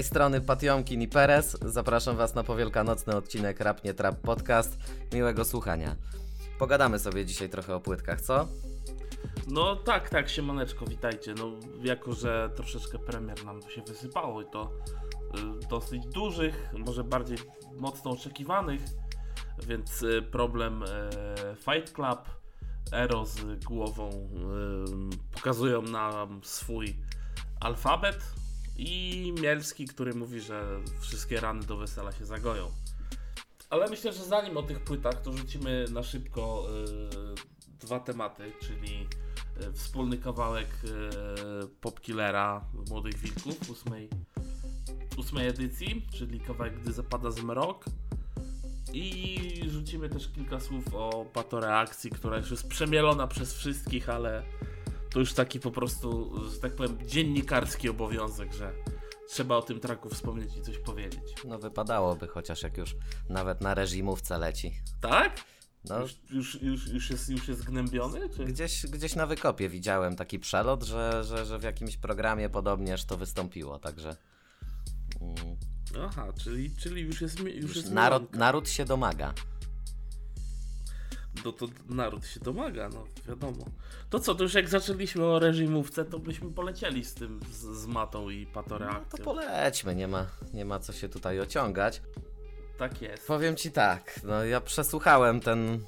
tej strony Patiomkin i Perez. Zapraszam Was na powielkanocny odcinek Rap Nie Trap Podcast. Miłego słuchania. Pogadamy sobie dzisiaj trochę o płytkach, co? No tak, tak, siemaneczko, witajcie. No jako, że troszeczkę premier nam się wysypało i to y, dosyć dużych, może bardziej mocno oczekiwanych, więc y, problem y, Fight Club, Ero z głową y, pokazują nam swój alfabet i Mielski, który mówi, że wszystkie rany do wesela się zagoją. Ale myślę, że zanim o tych płytach, to rzucimy na szybko y, dwa tematy, czyli y, wspólny kawałek y, Popkillera Młodych Wilków ósmej, ósmej edycji, czyli kawałek Gdy zapada zmrok. I rzucimy też kilka słów o patoreakcji, która już jest przemielona przez wszystkich, ale to już taki po prostu, że tak powiem, dziennikarski obowiązek, że trzeba o tym traku wspomnieć i coś powiedzieć. No wypadałoby, chociaż jak już nawet na reżimówce leci. Tak? No, Już, już, już, już, jest, już jest gnębiony? Czy? gdzieś, gdzieś na wykopie widziałem taki przelot, że, że, że w jakimś programie podobnież to wystąpiło, także... Mm, Aha, czyli, czyli już jest, mi- już jest naród, naród się domaga. No to naród się domaga, no wiadomo. To co, to już jak zaczęliśmy o reżimówce, to byśmy polecieli z tym, z, z matą i No patoreakcją. to polećmy, nie ma, nie ma co się tutaj ociągać. Tak jest. Powiem ci tak, no ja przesłuchałem ten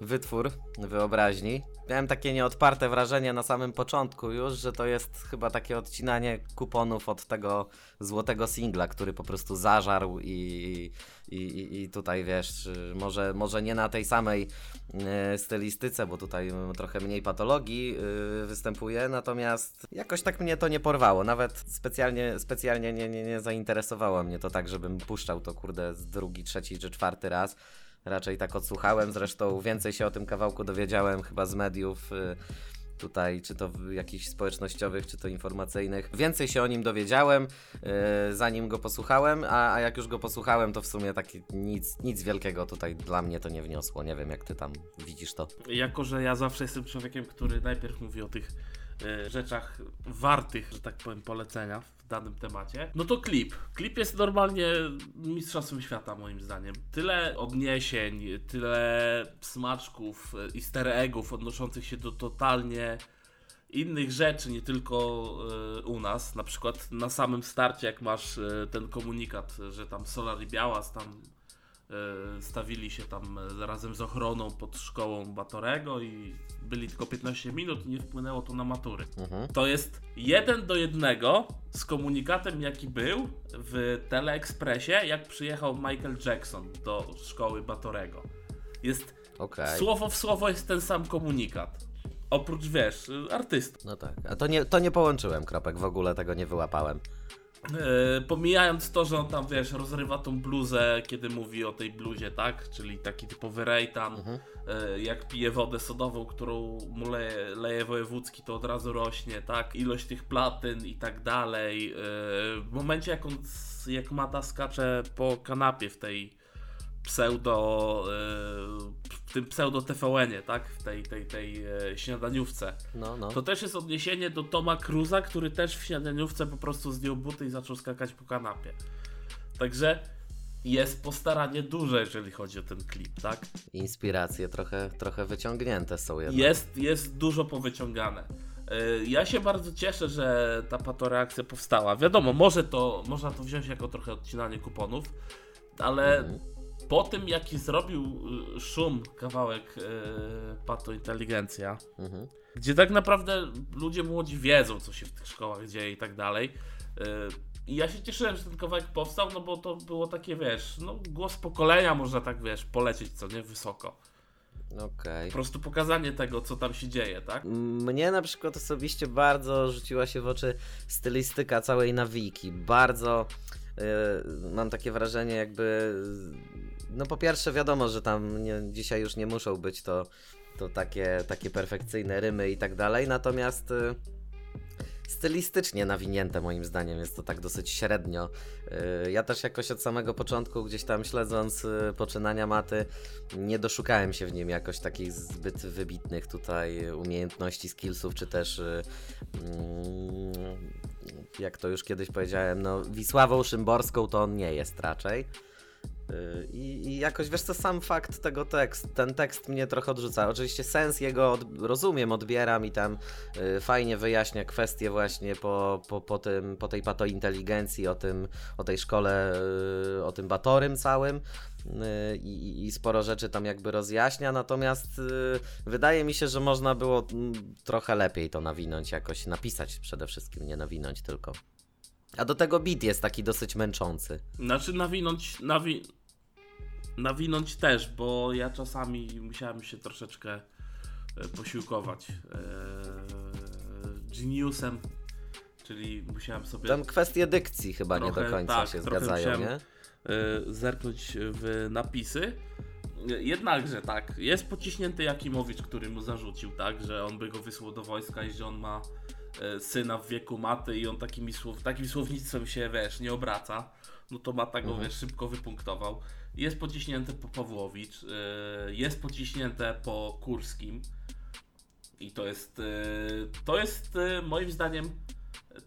wytwór wyobraźni. Miałem takie nieodparte wrażenie na samym początku już, że to jest chyba takie odcinanie kuponów od tego złotego singla, który po prostu zażarł i, i, i, tutaj wiesz, może, może nie na tej samej e, stylistyce, bo tutaj trochę mniej patologii e, występuje, natomiast jakoś tak mnie to nie porwało, nawet specjalnie, specjalnie nie, nie, nie zainteresowało mnie to tak, żebym puszczał to kurde drugi, trzeci czy czwarty raz. Raczej tak odsłuchałem, zresztą więcej się o tym kawałku dowiedziałem chyba z mediów y, tutaj, czy to jakichś społecznościowych, czy to informacyjnych. Więcej się o nim dowiedziałem, y, zanim go posłuchałem, a, a jak już go posłuchałem, to w sumie taki nic, nic wielkiego tutaj dla mnie to nie wniosło. Nie wiem, jak ty tam widzisz to. Jako, że ja zawsze jestem człowiekiem, który najpierw mówi o tych rzeczach wartych, że tak powiem, polecenia w danym temacie, no to klip. Klip jest normalnie mistrzostwem świata, moim zdaniem. Tyle odniesień, tyle smaczków, e, easter eggów odnoszących się do totalnie innych rzeczy, nie tylko e, u nas. Na przykład na samym starcie, jak masz e, ten komunikat, że tam Solar i Białas tam e, stawili się tam e, razem z ochroną pod szkołą Batorego i byli tylko 15 minut i nie wpłynęło to na matury. Mhm. To jest jeden do jednego z komunikatem, jaki był w Teleekspresie, jak przyjechał Michael Jackson do szkoły Batorego. Jest Okej. słowo w słowo jest ten sam komunikat. Oprócz wiesz, artystów. No tak, a to nie, to nie połączyłem kropek, w ogóle tego nie wyłapałem. E, pomijając to, że on tam wiesz, rozrywa tą bluzę, kiedy mówi o tej bluzie, tak? Czyli taki typowy rejtan. E, jak pije wodę sodową, którą mu leje, leje wojewódzki, to od razu rośnie, tak? Ilość tych platyn i tak dalej. E, w momencie, jak, on, jak Mata skacze po kanapie w tej pseudo. E, w tym pseudo TVN-ie, tak? W tej, tej, tej e, śniadaniówce. No, no. To też jest odniesienie do Toma Cruza, który też w śniadaniówce po prostu zdjął buty i zaczął skakać po kanapie. Także jest postaranie duże, jeżeli chodzi o ten klip, tak? Inspiracje trochę, trochę wyciągnięte są jednak. Jest, jest dużo powyciągane. Yy, Ja się bardzo cieszę, że ta patoreakcja powstała. Wiadomo, może to, można to wziąć jako trochę odcinanie kuponów, ale Mhm. Po tym jaki zrobił y, szum kawałek yy, Pato Inteligencja, Mhm. gdzie tak naprawdę ludzie młodzi wiedzą, co się w tych szkołach dzieje i tak dalej. Yy, I ja się cieszyłem, że ten kawałek powstał, no bo to było takie, wiesz, no głos pokolenia można tak, wiesz, polecieć, co nie, wysoko. Okej. Po prostu pokazanie tego, co tam się dzieje, tak? Mnie na przykład osobiście bardzo rzuciła się w oczy stylistyka całej nawiki. Bardzo e, mam takie wrażenie, jakby. No po pierwsze, wiadomo, że tam nie, dzisiaj już nie muszą być to, to takie, takie perfekcyjne rymy i tak dalej, natomiast. e, Stylistycznie nawinięte moim zdaniem jest to tak dosyć średnio. Yy, Ja też jakoś od samego początku, gdzieś tam śledząc yy, poczynania maty, nie doszukałem się w nim jakoś takich zbyt wybitnych tutaj umiejętności, skillsów, czy też mm, jak to już kiedyś powiedziałem, no Wisławą Szymborską to on nie jest raczej. Yy, I, I jakoś wiesz co, sam fakt tego tekst, ten tekst mnie trochę odrzuca. Oczywiście sens jego od, rozumiem, odbieram i tam yy, fajnie wyjaśnia kwestie właśnie po, po, po, tym, po tej patointeligencji, o tym, o tej szkole, yy, o tym batorym całym. Yy, I, I sporo rzeczy tam jakby rozjaśnia, natomiast yy, wydaje mi się, że można było mm, trochę lepiej to nawinąć, jakoś napisać przede wszystkim, nie nawinąć tylko. A do tego beat jest taki dosyć męczący. Znaczy nawinąć, nawi... nawinąć też, bo ja czasami musiałem się troszeczkę e, posiłkować e, geniusem, czyli musiałem sobie Tam kwestie dykcji chyba nie Trochę do końca tak, się zgadzają, nie? e, zerknąć w napisy. Jednakże tak, jest pociśnięty Jakimowicz, który mu zarzucił, tak, że on by go wysłał do wojska i że on ma syna w wieku maty i on takimi słów, takim słownictwem się, wiesz, nie obraca. No to Mata go, Mhm. wiesz, szybko wypunktował. Jest pociśnięte po Pawłowicz, e, jest pociśnięte po Kurskim. I to jest, e, to jest e, moim zdaniem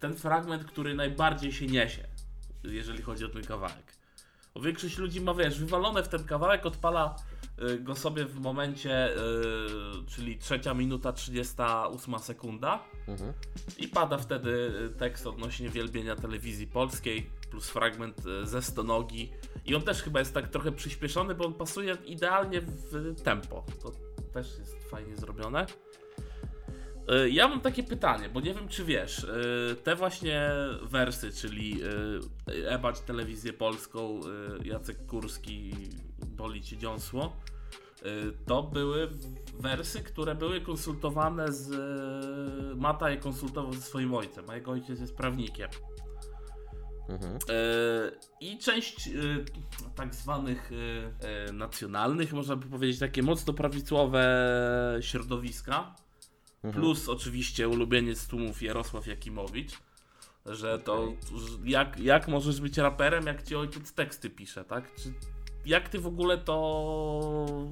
ten fragment, który najbardziej się niesie, jeżeli chodzi o ten kawałek. Bo większość ludzi ma, wiesz, wywalone w ten kawałek, odpala go sobie w momencie, y, czyli trzecia minuta 38 sekunda Mhm. i pada wtedy y, tekst odnośnie wielbienia telewizji polskiej plus fragment y, ze stonogi i on też chyba jest tak trochę przyspieszony, bo on pasuje idealnie w tempo. To też jest fajnie zrobione. Y, Ja mam takie pytanie, bo nie wiem czy wiesz, y, te właśnie wersy, czyli y, Ebać Telewizję Polską, y, Jacek Kurski, Boli Cię Dziąsło, y, to były wersy, które były konsultowane z... y, Mata je konsultował ze swoim ojcem, a jego ojciec jest prawnikiem. Mhm. E, I część tak zwanych nacjonalnych, można by powiedzieć, takie mocno prawicowe środowiska, Mhm. plus oczywiście ulubieniec tłumów Jarosław Jakimowicz, że to jak, jak możesz być raperem, jak ci ojciec teksty pisze, tak? Czy, jak ty w ogóle to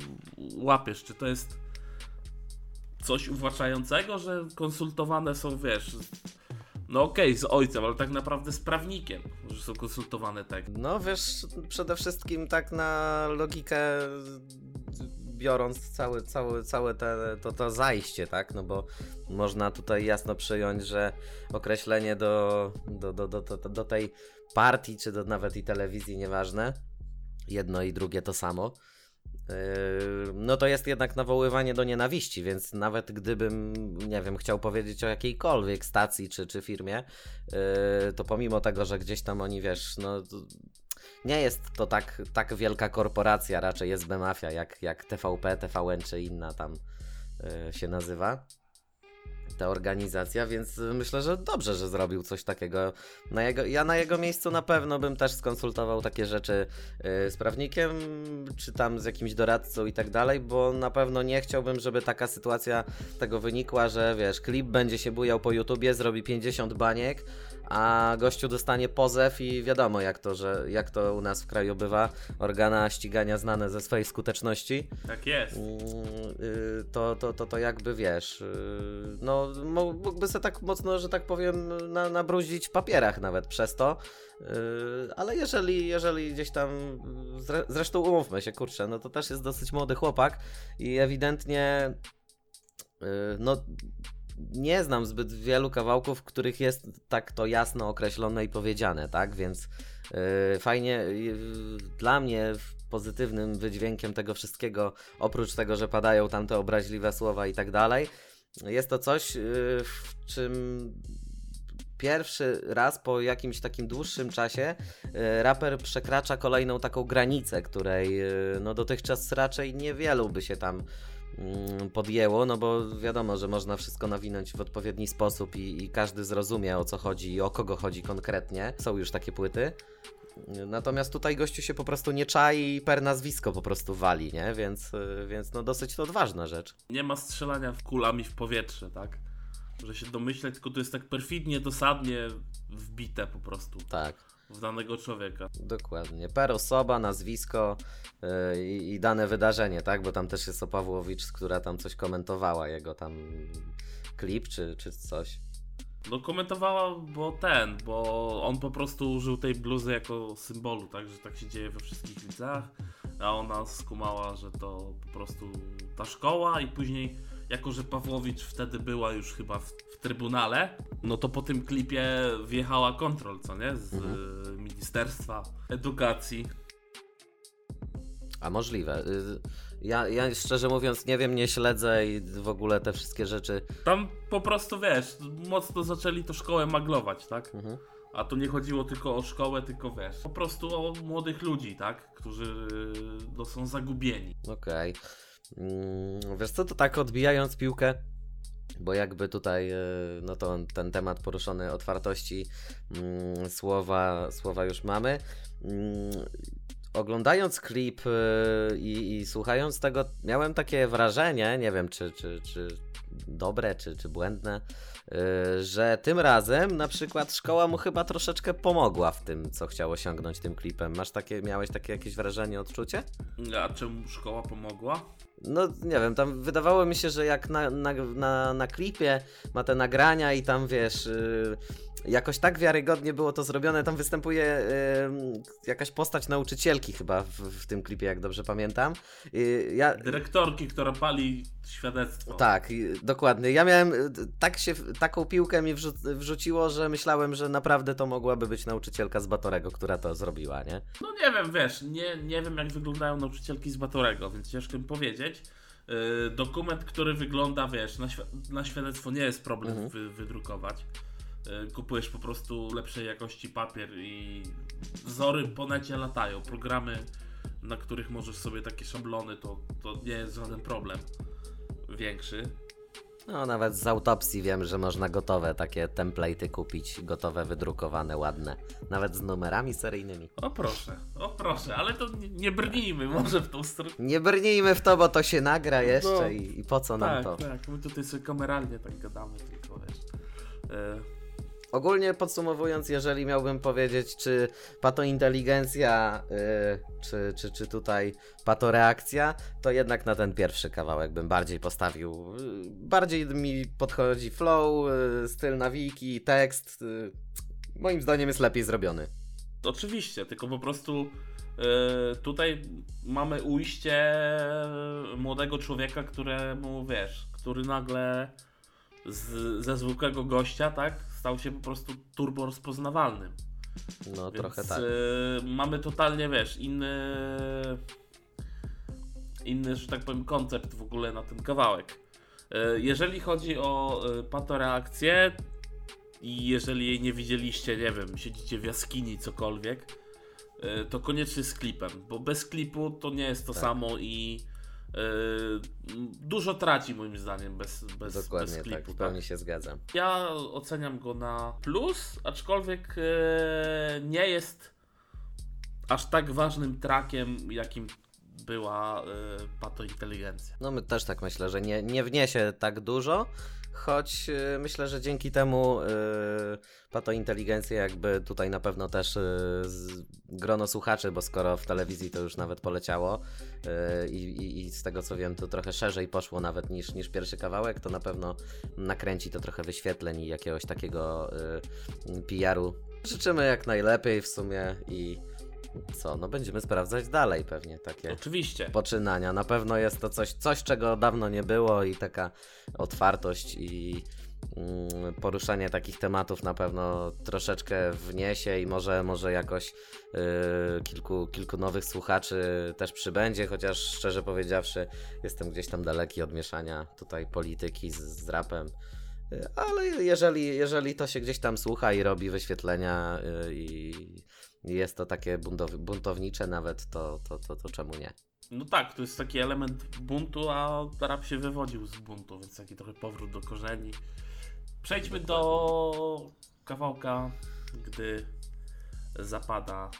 łapiesz? Czy to jest coś uwłaczającego, że konsultowane są, wiesz, no okej, z ojcem, ale tak naprawdę z prawnikiem, że są konsultowane teksty. No wiesz, przede wszystkim tak na logikę biorąc całe, całe, całe te, to, to zajście, tak? No bo można tutaj jasno przyjąć, że określenie do, do, do, do, do, do tej partii, czy do nawet i telewizji, nieważne, jedno i drugie to samo. Yy, No to jest jednak nawoływanie do nienawiści, więc nawet gdybym, nie wiem, chciał powiedzieć o jakiejkolwiek stacji czy, czy firmie, yy, to pomimo tego, że gdzieś tam oni, wiesz, no nie jest to tak, tak wielka korporacja, raczej SB Mafia, jak, jak TVP, TVN czy inna tam yy, się nazywa ta organizacja, więc myślę, że dobrze, że zrobił coś takiego. Na jego, ja na jego miejscu na pewno bym też skonsultował takie rzeczy yy, z prawnikiem, czy tam z jakimś doradcą i tak dalej, bo na pewno nie chciałbym, żeby taka sytuacja tego wynikła, że wiesz, klip będzie się bujał po YouTubie, zrobi 50 baniek, a gościu dostanie pozew i wiadomo jak to, że jak to u nas w kraju bywa, organa ścigania znane ze swojej skuteczności. Tak jest. Mm, y, to, to, to, to jakby wiesz, y, no mógłby sobie tak mocno, że tak powiem, na, nabrudzić w papierach nawet przez to, y, ale jeżeli, jeżeli gdzieś tam, zre, zresztą umówmy się, kurczę, no to też jest dosyć młody chłopak i ewidentnie, no nie znam zbyt wielu kawałków, w których jest tak to jasno określone i powiedziane, tak? Więc yy, fajnie yy, dla mnie pozytywnym wydźwiękiem tego wszystkiego, oprócz tego, że padają tam te obraźliwe słowa i tak dalej, jest to coś, yy, w czym pierwszy raz po jakimś takim dłuższym czasie yy, raper przekracza kolejną taką granicę, której yy, no dotychczas raczej niewielu by się tam podjęło, no bo wiadomo, że można wszystko nawinąć w odpowiedni sposób i, i każdy zrozumie o co chodzi i o kogo chodzi konkretnie. Są już takie płyty. Natomiast tutaj gościu się po prostu nie czai i per nazwisko po prostu wali, nie? Więc, y, więc no dosyć to odważna rzecz. Nie ma strzelania w kulami w powietrze, tak? Że się domyśleć, tylko to jest tak perfidnie, dosadnie wbite po prostu Tak, w danego człowieka. dokładnie. Per osoba, nazwisko y, i, dane wydarzenie, tak? Bo tam też jest o Pawłowicz, która tam coś komentowała, jego tam klip czy, czy coś. No komentowała, bo ten, bo on po prostu użył tej bluzy jako symbolu, tak, że tak się dzieje we wszystkich widzach, a ona skumała, że to po prostu ta szkoła i później, jako że Pawłowicz wtedy była już chyba w, w Trybunale, no to po tym klipie wjechała kontrol, co nie, z Mhm. y, Ministerstwa Edukacji. A możliwe. Y, Ja, ja szczerze mówiąc nie wiem, nie śledzę i w ogóle te wszystkie rzeczy. Tam po prostu, wiesz, mocno zaczęli to szkołę maglować, tak? Mhm. A tu nie chodziło tylko o szkołę, tylko wiesz, po prostu o młodych ludzi, tak? Którzy no, są zagubieni. Okej. Mm, Wiesz co, to tak odbijając piłkę, bo jakby tutaj, e, no to ten temat poruszony otwartości mm, słowa, słowa już mamy. Oglądając klip e, i, i słuchając tego, miałem takie wrażenie, nie wiem czy, czy, czy dobre, czy, czy błędne, e, że tym razem na przykład szkoła mu chyba troszeczkę pomogła w tym, co chciał osiągnąć tym klipem. Masz takie, miałeś takie jakieś wrażenie, odczucie? A czemu szkoła pomogła? No nie wiem, tam wydawało mi się, że jak na, na, na, na klipie ma te nagrania i tam wiesz, yy, jakoś tak wiarygodnie było to zrobione, tam występuje yy, jakaś postać nauczycielki chyba w, w tym klipie, jak dobrze pamiętam. Yy, ja, Dyrektorki, która pali świadectwo. tak, dokładnie. Ja miałem, yy, tak się, taką piłkę mi wrzu wrzuciło, że myślałem, że naprawdę to mogłaby być nauczycielka z Batorego, która to zrobiła, nie? No nie wiem, wiesz, nie, nie wiem jak wyglądają nauczycielki z Batorego, więc ciężko mi powiedzieć. Yy, dokument, który wygląda, wiesz, na, świ- na świadectwo nie jest problem Mhm. wy, wydrukować. Yy, kupujesz po prostu lepszej jakości papier i wzory po necie latają. Programy, na których możesz sobie takie szablony, to, to nie jest żaden problem większy. No, nawet z autopsji wiem, że można gotowe takie template'y kupić, gotowe, wydrukowane, ładne. Nawet z numerami seryjnymi. O proszę, o proszę, ale to nie, nie brnijmy może w tą stronę. Nie brnijmy w to, bo to się nagra jeszcze No. i, i po co nam Tak, to? tak, my tutaj sobie kameralnie tak gadamy, tylko wiesz. E, Ogólnie podsumowując, jeżeli miałbym powiedzieć, czy patointeligencja, yy, czy, czy, czy tutaj patoreakcja, to jednak na ten pierwszy kawałek bym bardziej postawił. Yy, bardziej mi podchodzi flow, yy, styl nawiki, tekst. Yy, moim zdaniem jest lepiej zrobiony. oczywiście, tylko po prostu e, tutaj mamy ujście młodego człowieka, któremu wiesz, który nagle z, ze zwykłego gościa, tak, stał się po prostu turbo rozpoznawalnym. No, Więc trochę tak. e, mamy totalnie, wiesz, inny inny, że tak powiem, koncept w ogóle na ten kawałek. E, Jeżeli chodzi o e, patoreakcję i jeżeli jej nie widzieliście, nie wiem, siedzicie w jaskini, cokolwiek, to koniecznie z klipem, bo bez klipu to nie jest to Tak. samo i dużo traci moim zdaniem bez, bez, Dokładnie bez klipu. tak, pełni się zgadzam. Ja oceniam go na plus, aczkolwiek e, nie jest aż tak ważnym trakiem, jakim była e, patointeligencja. No my też tak myślę, że nie, nie wniesie tak dużo, choć y, myślę, że dzięki temu y, patointeligencja jakby tutaj na pewno też y, z, grono słuchaczy, bo skoro w telewizji to już nawet poleciało i, i, z tego co wiem to trochę szerzej poszło nawet niż, niż pierwszy kawałek, to na pewno nakręci to trochę wyświetleń i jakiegoś takiego y, PR-u. Życzymy jak najlepiej w sumie i co, no będziemy sprawdzać dalej pewnie takie Oczywiście. poczynania. Na pewno jest to coś, coś czego dawno nie było i taka otwartość i mm, poruszanie takich tematów na pewno troszeczkę wniesie i może, może jakoś yy, kilku, kilku nowych słuchaczy też przybędzie, chociaż szczerze powiedziawszy jestem gdzieś tam daleki od mieszania tutaj polityki z, z rapem. Yy, Ale jeżeli, jeżeli to się gdzieś tam słucha i robi wyświetlenia yy, i i jest to takie buntow- buntownicze nawet, to, to, to, to czemu nie? No tak, to jest taki element buntu, a rap się wywodził z buntu, więc taki trochę powrót do korzeni. Przejdźmy do kawałka, gdy zapada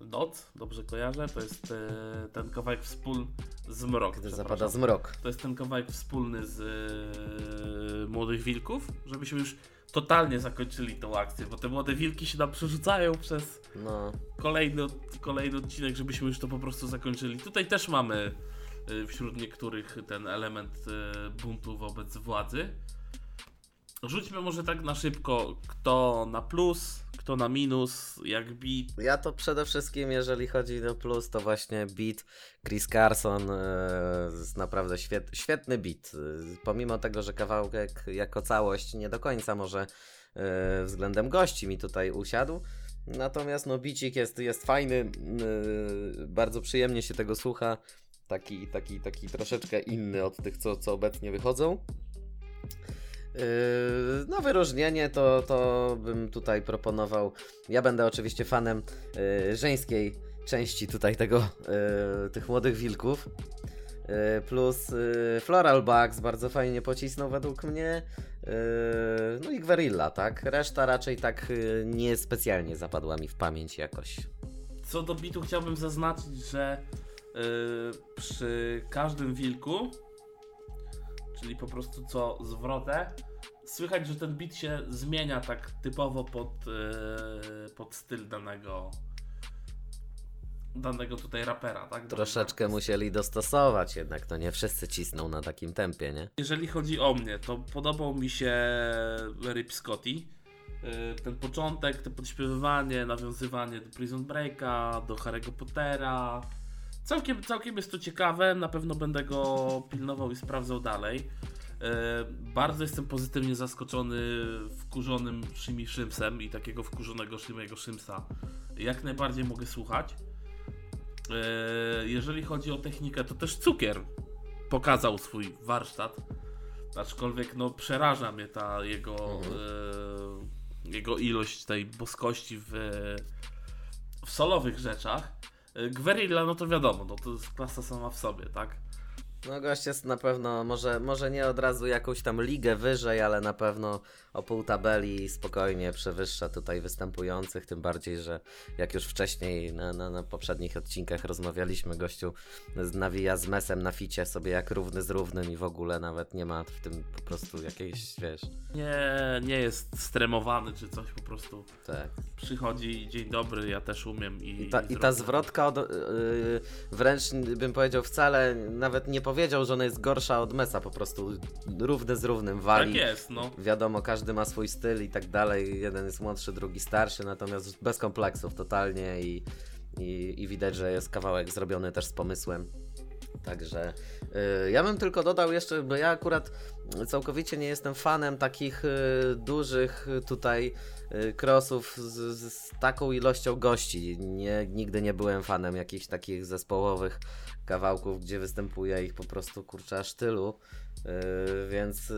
noc, dobrze kojarzę, to jest e, ten kawałek wspólny z mrok. Gdy przepraszam. zapada zmrok. To jest ten kawałek wspólny z e, Młodych Wilków, żebyśmy już totalnie zakończyli tą akcję, bo te Młode Wilki się nam przerzucają przez No, kolejny, kolejny odcinek, żebyśmy już to po prostu zakończyli. Tutaj też mamy y, wśród niektórych ten element y, buntu wobec władzy. Rzućmy może tak na szybko, kto na plus, kto na minus, jak bit. Ja to przede wszystkim, jeżeli chodzi o plus, to właśnie beat Chris Carson jest naprawdę świet, świetny beat. E, Pomimo tego, że kawałek jako całość nie do końca może e, względem gości mi tutaj usiadł. Natomiast no bicik jest, jest fajny, e, bardzo przyjemnie się tego słucha. Taki, taki, taki troszeczkę inny od tych, co, co obecnie wychodzą. No, wyróżnienie to, to bym tutaj proponował. Ja będę oczywiście fanem yy, żeńskiej części tutaj tego, yy, tych młodych wilków. Plus Floral Bugs bardzo fajnie pocisnął według mnie. No i Gwerilla, tak? Reszta raczej tak yy, nie specjalnie zapadła mi w pamięć jakoś. Co do bitu chciałbym zaznaczyć, że przy każdym wilku, czyli po prostu co zwrotę, słychać, że ten bit się zmienia tak typowo pod, yy, pod styl danego danego tutaj rapera, tak? Troszeczkę musieli dostosować, jednak to nie wszyscy cisną na takim tempie, nie? Jeżeli chodzi o mnie, to podobał mi się Rip Scotty. Yy, Ten początek, to podśpiewywanie, nawiązywanie do Prison Breaka, do Harry'ego Pottera. Całkiem, całkiem jest to ciekawe, na pewno będę go pilnował i sprawdzał dalej. Yy, Bardzo jestem pozytywnie zaskoczony wkurzonym Shimi Shrimsem i takiego wkurzonego Shimiego Shrimsa jak najbardziej mogę słuchać. Yy, Jeżeli chodzi o technikę, to też Cukier pokazał swój warsztat. Aczkolwiek no, przeraża mnie ta jego, e, jego ilość tej boskości w, w solowych rzeczach. E, Gwerilla, no to wiadomo, no to jest klasa sama w sobie, tak? No gość jest na pewno, może, może nie od razu jakąś tam ligę wyżej, ale na pewno o pół tabeli spokojnie przewyższa tutaj występujących, tym bardziej, że jak już wcześniej na, na, na poprzednich odcinkach rozmawialiśmy, gościu nawija z mesem na ficie sobie jak równy z równym i w ogóle nawet nie ma w tym po prostu jakiejś, wiesz, Nie, nie jest stremowany czy coś, po prostu tak. przychodzi, dzień dobry, ja też umiem i... I ta, i ta zwrotka od, yy, wręcz bym powiedział wcale, nawet nie powiedział, że ona jest gorsza od Mesa, po prostu równy z równym wali. Tak jest, no. Wiadomo, każdy ma swój styl i tak dalej. Jeden jest młodszy, drugi starszy, natomiast bez kompleksów totalnie i, i, i widać, że jest kawałek zrobiony też z pomysłem. Także y, ja bym tylko dodał jeszcze, bo ja akurat całkowicie nie jestem fanem takich y, dużych tutaj y, crossów z, z, z taką ilością gości. Nie, nigdy nie byłem fanem jakichś takich zespołowych kawałków, gdzie występuje ich po prostu kurczę aż tylu. Yy, więc yy,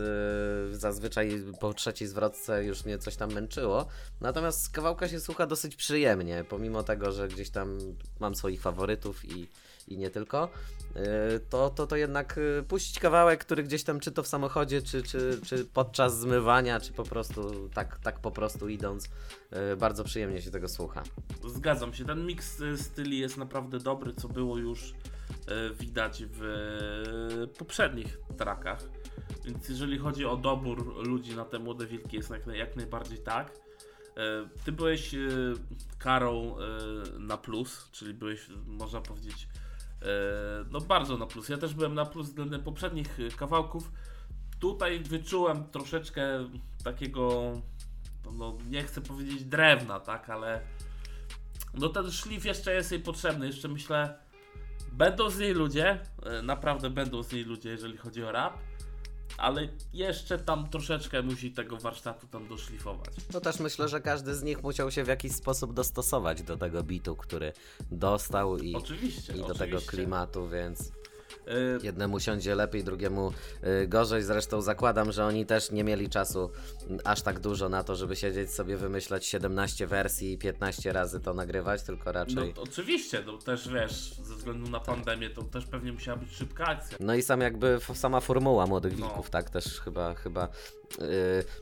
zazwyczaj po trzeciej zwrotce już mnie coś tam męczyło. Natomiast kawałka się słucha dosyć przyjemnie, pomimo tego, że gdzieś tam mam swoich faworytów i, i nie tylko. Yy, to, to, to jednak puścić kawałek, który gdzieś tam czy to w samochodzie, czy, czy, czy podczas zmywania, czy po prostu tak, tak po prostu idąc, bardzo przyjemnie się tego słucha. Zgadzam się, ten miks e, styli jest naprawdę dobry, co było już widać w e, poprzednich trackach. Więc jeżeli chodzi o dobór ludzi na te młode wilki, jest jak, jak najbardziej tak. E, Ty byłeś e, karą e, na plus, czyli byłeś, można powiedzieć, e, no bardzo na plus. Ja też byłem na plus względem poprzednich e, kawałków. Tutaj wyczułem troszeczkę takiego, no nie chcę powiedzieć drewna, tak, ale no ten szlif jeszcze jest jej potrzebny. Jeszcze myślę, będą z niej ludzie, e, naprawdę będą z niej ludzie, jeżeli chodzi o rap, ale jeszcze tam troszeczkę musi tego warsztatu tam doszlifować. No też myślę, że każdy z nich musiał się w jakiś sposób dostosować do tego bitu, który dostał i, Oczywiście. i do oczywiście. tego klimatu, więc jednemu siądzie lepiej, drugiemu y, gorzej. Zresztą zakładam, że oni też nie mieli czasu mm, aż tak dużo na to, żeby siedzieć sobie, wymyślać 17 wersji i 15 razy to nagrywać, tylko no raczej. to oczywiście, no też wiesz, ze względu na pandemię to też pewnie musiała być szybka akcja. No i sam jakby sama formuła Młodych No. Wilków, tak też chyba, chyba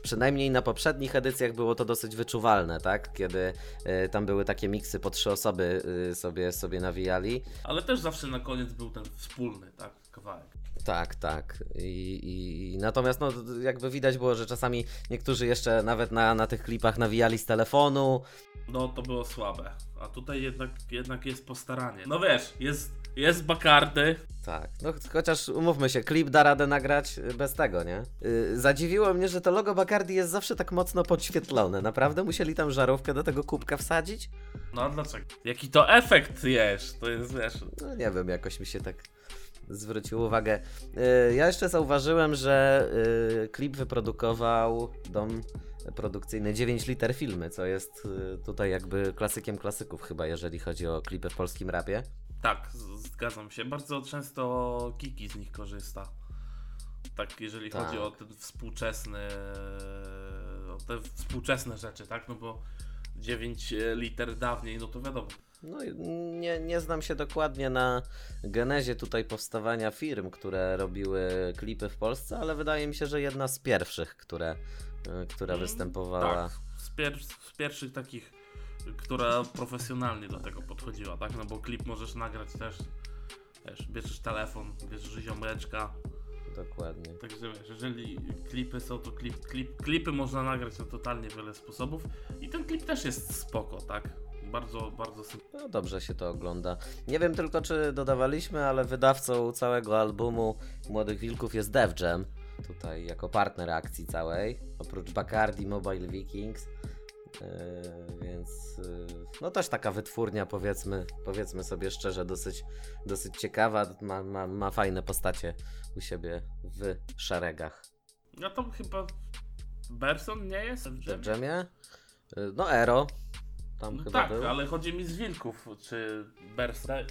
przynajmniej na poprzednich edycjach było to dosyć wyczuwalne, tak? Kiedy yy, tam były takie miksy po trzy osoby yy, sobie, sobie nawijali. Ale też zawsze na koniec był ten wspólny, tak, kawałek. Tak, tak. I, i, i natomiast no, jakby widać było, że czasami niektórzy jeszcze nawet na, na tych klipach nawijali z telefonu. No to było słabe. A tutaj jednak, jednak jest postaranie. No wiesz, jest Jest Bakardy. Tak, no ch- chociaż umówmy się, klip da radę nagrać y, bez tego, nie? Yy, zadziwiło mnie, że to logo Bacardi jest zawsze tak mocno podświetlone. Naprawdę musieli tam żarówkę do tego kubka wsadzić? No dlaczego? Jaki to efekt jest? To jest, wiesz... No nie wiem, jakoś mi się tak zwróciło uwagę. Yy, ja jeszcze zauważyłem, że yy, klip wyprodukował dom produkcyjny 9 liter filmy, co jest yy, tutaj jakby klasykiem klasyków chyba, jeżeli chodzi o klipy w polskim rapie. Tak, zgadzam się. Bardzo często Kiki z nich korzysta. Tak, jeżeli Tak. chodzi o ten współczesny. o te współczesne rzeczy, tak? No bo 9 liter dawniej, no to wiadomo. No nie, nie znam się dokładnie na genezie tutaj powstawania firm, które robiły klipy w Polsce, ale wydaje mi się, że jedna z pierwszych, które, y, która Mm, występowała. Tak, z, pier z pierwszych takich, która profesjonalnie do tego podchodziła, tak? No bo klip możesz nagrać też. Wiesz, bierzesz telefon, bierzesz ziomeczka, Dokładnie. Także wiesz, jeżeli klipy są, to klip, klip, klipy można nagrać na totalnie wiele sposobów i ten klip też jest spoko, tak? Bardzo, bardzo. No dobrze się to ogląda. Nie wiem tylko, czy dodawaliśmy, ale wydawcą całego albumu Młodych Wilków jest Def Jam. Tutaj jako partner akcji całej. Oprócz Bacardi, Mobile Vikings. Yy, więc yy, no też taka wytwórnia powiedzmy, powiedzmy sobie szczerze, dosyć, dosyć ciekawa, ma, ma, ma fajne postacie u siebie w szeregach. A to chyba Berson nie jest? W Def Jamie? Yy, No Ero, tam No chyba tak, był. ale chodzi mi z wilków, czy Berson.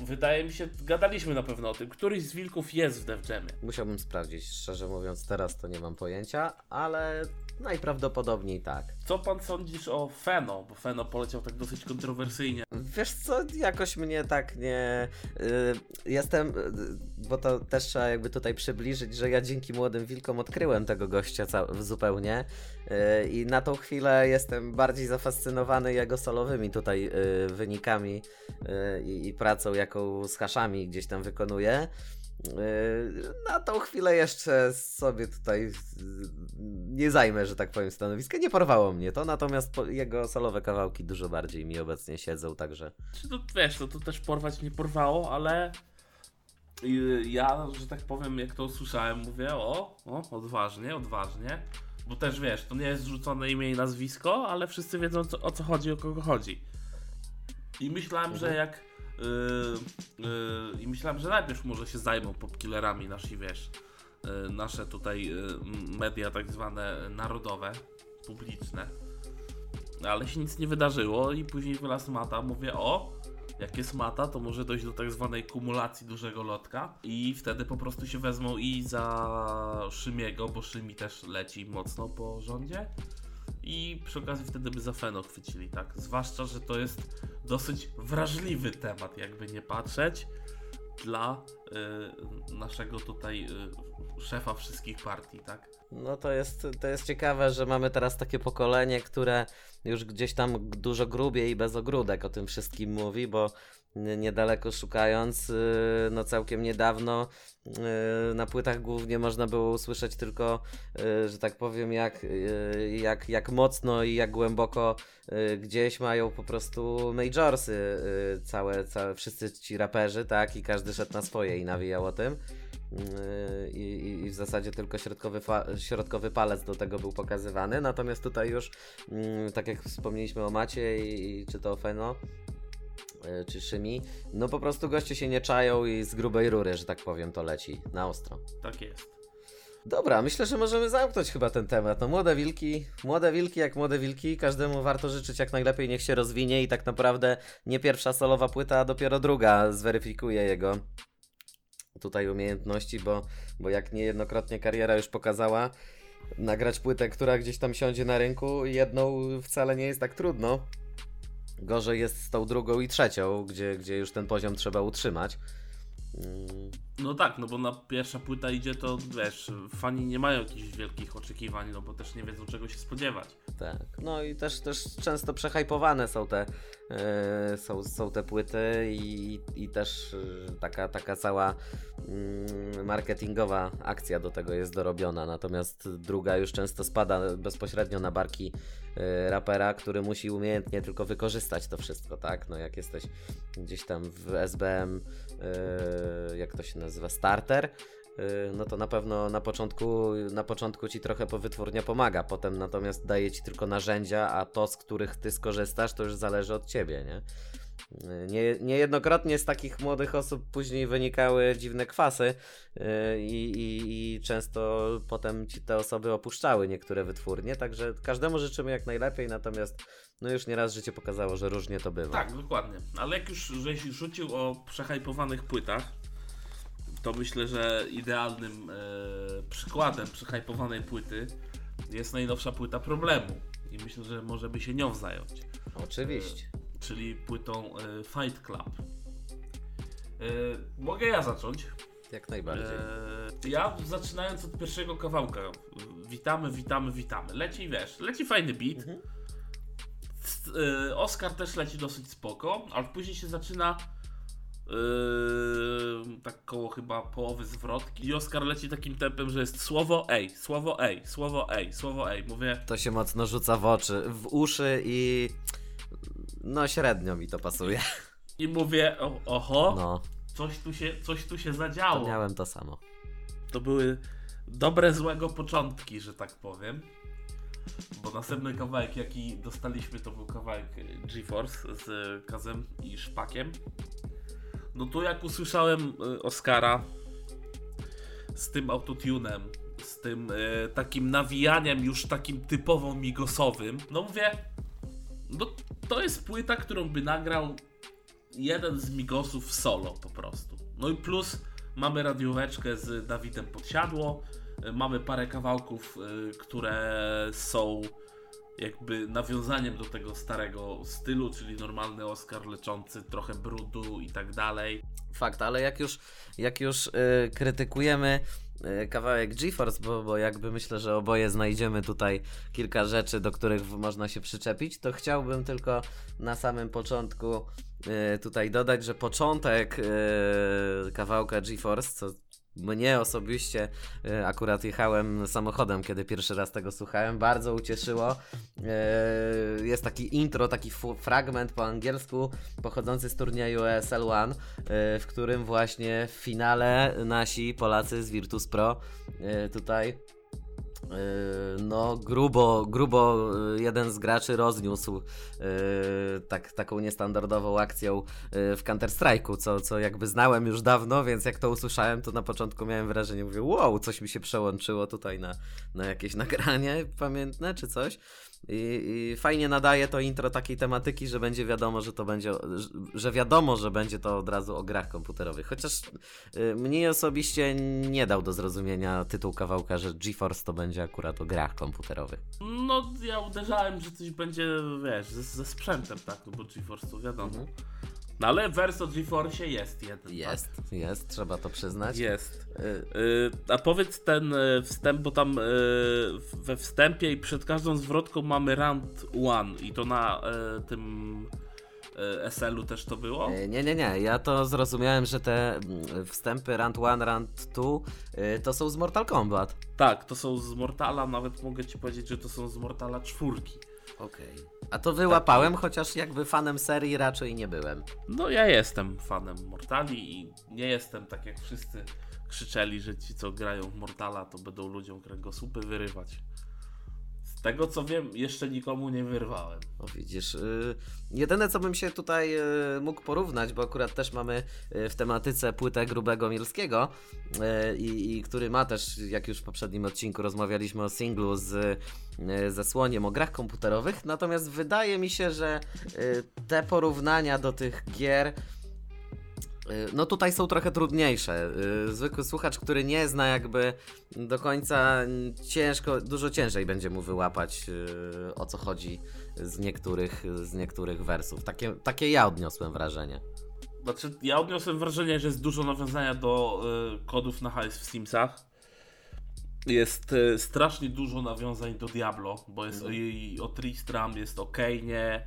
Wydaje mi się, gadaliśmy na pewno o tym, któryś z wilków jest w Def Jamie. Musiałbym sprawdzić, szczerze mówiąc, teraz to nie mam pojęcia, ale najprawdopodobniej tak. Co pan sądzisz o Feno? Bo Feno poleciał tak dosyć kontrowersyjnie. Wiesz co, jakoś mnie tak nie. y, jestem. y, bo to też trzeba jakby tutaj przybliżyć, że ja dzięki młodym wilkom odkryłem tego gościa zupełnie. y, I na tą chwilę jestem bardziej zafascynowany jego solowymi tutaj wynikami i, i pracą, jaką z haszami gdzieś tam wykonuje. Yy, Na tą chwilę jeszcze sobie tutaj nie zajmę, że tak powiem, stanowiska. Nie porwało mnie to, natomiast jego solowe kawałki dużo bardziej mi obecnie siedzą, także Czy to wiesz, no to też porwać nie porwało, ale ja, że tak powiem, jak to usłyszałem, mówię, o, o, odważnie, odważnie. Bo też wiesz, to nie jest rzucone imię i nazwisko, ale wszyscy wiedzą co, o co chodzi, o kogo chodzi. I myślałem, że jak. Y, y, I myślałem, że najpierw może się zajmą popkillerami nasi, wiesz, y, nasze tutaj y, media tak zwane narodowe, publiczne. Ale się nic nie wydarzyło i później wylazł mata, mówię o, jak jest mata, to może dojść do tak zwanej kumulacji dużego lotka i wtedy po prostu się wezmą i za Szymiego, bo Szymi też leci mocno po rządzie i przy okazji wtedy by za Feno chwycili, tak? Zwłaszcza, że to jest dosyć wrażliwy temat, jakby nie patrzeć, dla y, naszego tutaj y, szefa wszystkich partii, tak? no to jest, to jest ciekawe, że mamy teraz takie pokolenie, które już gdzieś tam dużo grubiej i bez ogródek o tym wszystkim mówi, bo niedaleko szukając, yy, no całkiem niedawno yy, na płytach głównie można było usłyszeć tylko, yy, że tak powiem, jak, jak, jak mocno i jak głęboko gdzieś mają po prostu majorsy całe, całe, wszyscy ci raperzy, tak, i każdy szedł na swoje i nawijał o tym. I, i- w zasadzie tylko środkowy, środkowy palec do tego był pokazywany. Natomiast tutaj już, mm, tak jak wspomnieliśmy o Macie i, i czy to o Feno, czy Szymi, no po prostu goście się nie czają i z grubej rury, że tak powiem, to leci na ostro. Tak jest. Dobra, myślę, że możemy zamknąć chyba ten temat. No młode wilki, młode wilki jak młode wilki, każdemu warto życzyć jak najlepiej, niech się rozwinie i tak naprawdę nie pierwsza solowa płyta, a dopiero druga zweryfikuje jego tutaj umiejętności, bo, bo jak niejednokrotnie kariera już pokazała, nagrać płytę, która gdzieś tam siądzie na rynku, jedną wcale nie jest tak trudno. Gorzej jest z tą drugą i trzecią, gdzie, gdzie już ten poziom trzeba utrzymać. Mm, No tak, no bo na pierwsza płyta idzie, to wiesz, fani nie mają jakichś wielkich oczekiwań, no bo też nie wiedzą czego się spodziewać. Tak. No i też, też często przehypowane są te, e, są, są te płyty i, i też e, taka, taka cała mm, marketingowa akcja do tego jest dorobiona. Natomiast druga już często spada bezpośrednio na barki rapera, który musi umiejętnie tylko wykorzystać to wszystko, tak? No jak jesteś gdzieś tam w SBM, e, jak to się nazywa, starter, y, no to na pewno na początku, na początku ci trochę wytwórnia pomaga, potem natomiast daje ci tylko narzędzia, a to, z których ty skorzystasz, to już zależy od ciebie, nie? Nie, niejednokrotnie z takich młodych osób później wynikały dziwne kwasy y, i, i, i często potem ci te osoby opuszczały niektóre wytwórnie, także każdemu życzymy jak najlepiej, natomiast no już nieraz życie pokazało, że różnie to bywa. Tak, dokładnie. Ale jak już żeś rzucił o przehypowanych płytach, to myślę, że idealnym e, przykładem przehypowanej płyty jest najnowsza płyta problemu. I myślę, że może by się nią zająć. Oczywiście. Czyli płytą e, Fight Club. E, mogę ja zacząć? Jak najbardziej. E, ja zaczynając od pierwszego kawałka. Witamy, witamy, witamy. Leci, wiesz, leci fajny beat. Mhm. Oscar też leci dosyć spoko, ale później się zaczyna e, tak koło chyba połowy zwrotki i Oscar leci takim tempem, że jest słowo ej, słowo ej, słowo ej, słowo ej. Mówię, To się mocno rzuca w oczy, w uszy i no średnio mi to pasuje. i mówię, o, oho, No, coś, tu się, coś tu się to zadziało. miałem to samo. to były dobre, złego początki, że tak powiem. Bo następny kawałek, jaki dostaliśmy, to był kawałek y, GeForce z Kazem i Szpakiem. No tu jak usłyszałem y, Oscara z tym autotunem, z tym y, takim nawijaniem już takim typowo migosowym, no mówię, no to jest płyta, którą by nagrał jeden z migosów solo po prostu. No i plus mamy radióweczkę z Dawidem Podsiadło, y, mamy parę kawałków, y, które są jakby nawiązaniem do tego starego stylu, czyli normalny Oscar leczący, trochę brudu i tak dalej. Fakt, ale jak już, jak już y, krytykujemy kawałek GeForce, bo, bo jakby myślę, że oboje znajdziemy tutaj kilka rzeczy, do których można się przyczepić, to chciałbym tylko na samym początku y, tutaj dodać, że początek y, kawałka GeForce, co mnie osobiście y, akurat jechałem samochodem, kiedy pierwszy raz tego słuchałem, bardzo ucieszyło. Y, Jest taki intro, taki fragment po angielsku pochodzący z turnieju ESL One, y, w którym właśnie w finale nasi Polacy z Virtus Pro tutaj no grubo, grubo y, jeden z graczy rozniósł y, tak, taką niestandardową akcją w Counter-Strike'u, co, co jakby znałem już dawno, więc jak to usłyszałem, to na początku miałem wrażenie, mówię, wow, coś mi się przełączyło tutaj na, na jakieś nagranie pamiętne czy coś. I, I fajnie nadaje to intro takiej tematyki, że będzie wiadomo, że to będzie, że- wiadomo, że będzie to od razu o grach komputerowych. Chociaż y, mnie osobiście nie dał do zrozumienia tytuł kawałka, że GeForce to będzie akurat o grach komputerowych. No, ja uderzałem, że coś będzie, wiesz, ze, ze sprzętem, tak, no bo GeForce to wiadomo. No ale wers o GeForce jest jeden. Jest, jest, trzeba to przyznać. Tak? Jest. Y, Y, a powiedz ten y, wstęp, bo tam we wstępie i przed każdą zwrotką mamy round one i to na tym SL-u też to było? y, Nie, nie, nie. Ja to zrozumiałem, że te mm, wstępy Rand 1, Rand 2 y, to są z Mortal Kombat. Tak, to są z Mortala, nawet mogę ci powiedzieć, że to są z Mortala czwórki. Okej. A to wyłapałem, chociaż jakby fanem serii raczej nie byłem. No ja jestem fanem Mortali i nie jestem tak jak wszyscy krzyczeli, że ci co grają w Mortala to będą ludziom kręgosłupy wyrywać. Tego co wiem, jeszcze nikomu nie wyrwałem. O widzisz, y, jedyne co bym się tutaj y, mógł porównać, bo akurat też mamy y, w tematyce płytę Grubego Mielskiego y, i, który ma też, jak już w poprzednim odcinku rozmawialiśmy o singlu z y, ze słoniem o grach komputerowych, natomiast wydaje mi się, że y, te porównania do tych gier no tutaj są trochę trudniejsze. Y, Zwykły słuchacz, który nie zna jakby do końca ciężko, dużo ciężej będzie mu wyłapać y, o co chodzi z niektórych, z niektórych wersów. Takie, takie ja odniosłem wrażenie. Znaczy, ja odniosłem wrażenie, że jest dużo nawiązania do y, kodów na hajs w Simsach. Jest y, strasznie dużo nawiązań do Diablo, bo jest Mhm. i, o Tristram, jest o Kane'ie,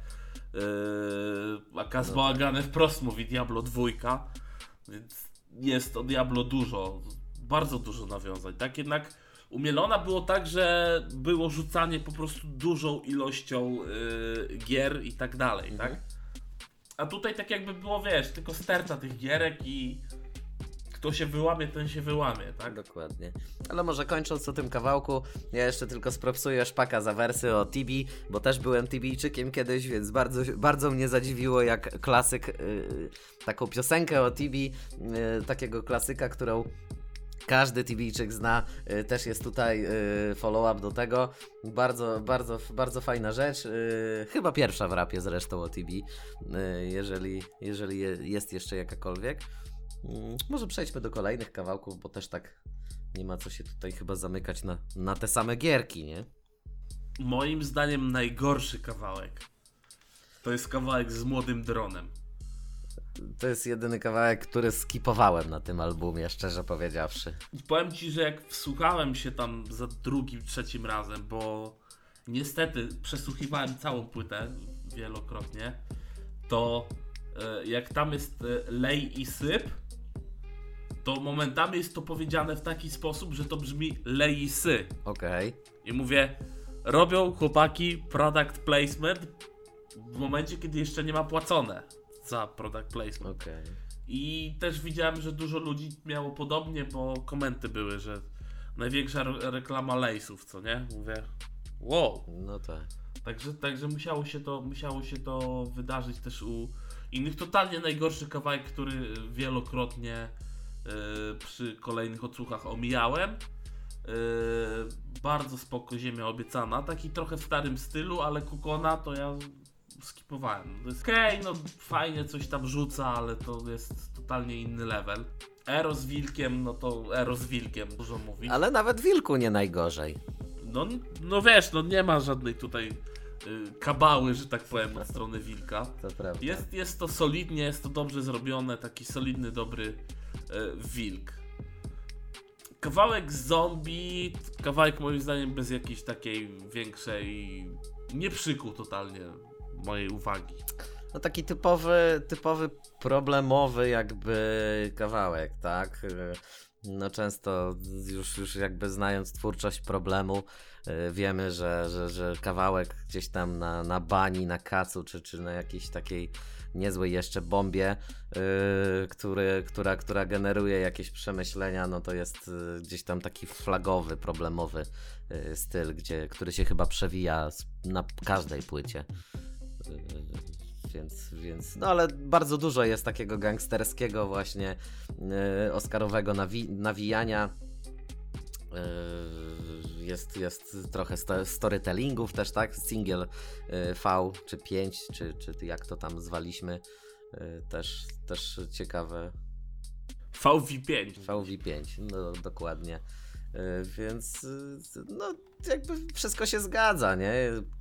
y, a Kaz Bałagany wprost mówi Diablo 2, więc jest o Diablo dużo, bardzo dużo nawiązań. Tak jednak u Mielona było tak, że było rzucanie po prostu dużą ilością y, gier i tak dalej, Mhm. tak? A tutaj tak jakby było, wiesz, tylko sterta tych gierek i kto się wyłamie, ten się wyłamie, tak? Dokładnie. Ale może kończąc o tym kawałku, ja jeszcze tylko spropsuję szpaka za wersy o Tibi, bo też byłem Tibijczykiem kiedyś, więc bardzo, bardzo mnie zadziwiło, jak klasyk, yy, taką piosenkę o Tibi, yy, takiego klasyka, którą każdy Tibijczyk zna, yy, też jest tutaj yy, follow-up do tego. Bardzo, bardzo, bardzo fajna rzecz. Yy, chyba pierwsza w rapie zresztą o Tibi, jeżeli, jeżeli je, jest jeszcze jakakolwiek. Mm, Może przejdźmy do kolejnych kawałków, bo też tak nie ma co się tutaj chyba zamykać na, na te same gierki, nie? Moim zdaniem najgorszy kawałek to jest kawałek z młodym dronem. To jest jedyny kawałek, który skipowałem na tym albumie, szczerze powiedziawszy. I powiem ci, że jak wsłuchałem się tam za drugim, trzecim razem, bo niestety przesłuchiwałem całą płytę wielokrotnie, to e, jak tam jest e, lej i syp, to momentami jest to powiedziane w taki sposób, że to brzmi lej i sy. Okej, I mówię, robią chłopaki product placement w momencie, kiedy jeszcze nie ma płacone za product placement. okej. I też widziałem, że dużo ludzi miało podobnie, bo komenty były, że największa re- reklama lejsów, co nie? Mówię, wow. No tak. Także, także musiało, się to, musiało się to wydarzyć też u innych. Totalnie najgorszy kawałek, który wielokrotnie przy kolejnych odsłuchach omijałem. E, bardzo spoko Ziemia Obiecana. Taki trochę w starym stylu, ale Kukona to ja skipowałem. To jest okej, no fajnie coś tam rzuca, ale to jest totalnie inny level. Ero z Wilkiem, no to Ero z Wilkiem, dużo mówi. Ale nawet Wilku nie najgorzej. No, no wiesz, no nie ma żadnej tutaj kabały, że tak powiem, od strony Wilka. To prawda. Jest, jest to solidnie, jest to dobrze zrobione, taki solidny, dobry y, Wilk. Kawałek zombie, kawałek moim zdaniem bez jakiejś takiej większej, nie przykuł totalnie mojej uwagi. No taki typowy, typowy problemowy jakby kawałek, tak? No często już, już jakby znając twórczość problemu, wiemy, że, że, że kawałek gdzieś tam na, na bani, na kacu, czy, czy na jakiejś takiej niezłej jeszcze bombie, yy, który, która, która generuje jakieś przemyślenia, no to jest yy, gdzieś tam taki flagowy, problemowy yy, styl, gdzie, który się chyba przewija na każdej płycie. Więc, więc, no ale bardzo dużo jest takiego gangsterskiego właśnie oscarowego nawi- nawijania. Yy, jest, jest trochę sto- storytellingów też, tak? Single yy, V czy 5, czy, czy jak to tam zwaliśmy. Yy, też, też ciekawe. VV5. VV5, no dokładnie. Więc no jakby wszystko się zgadza, nie?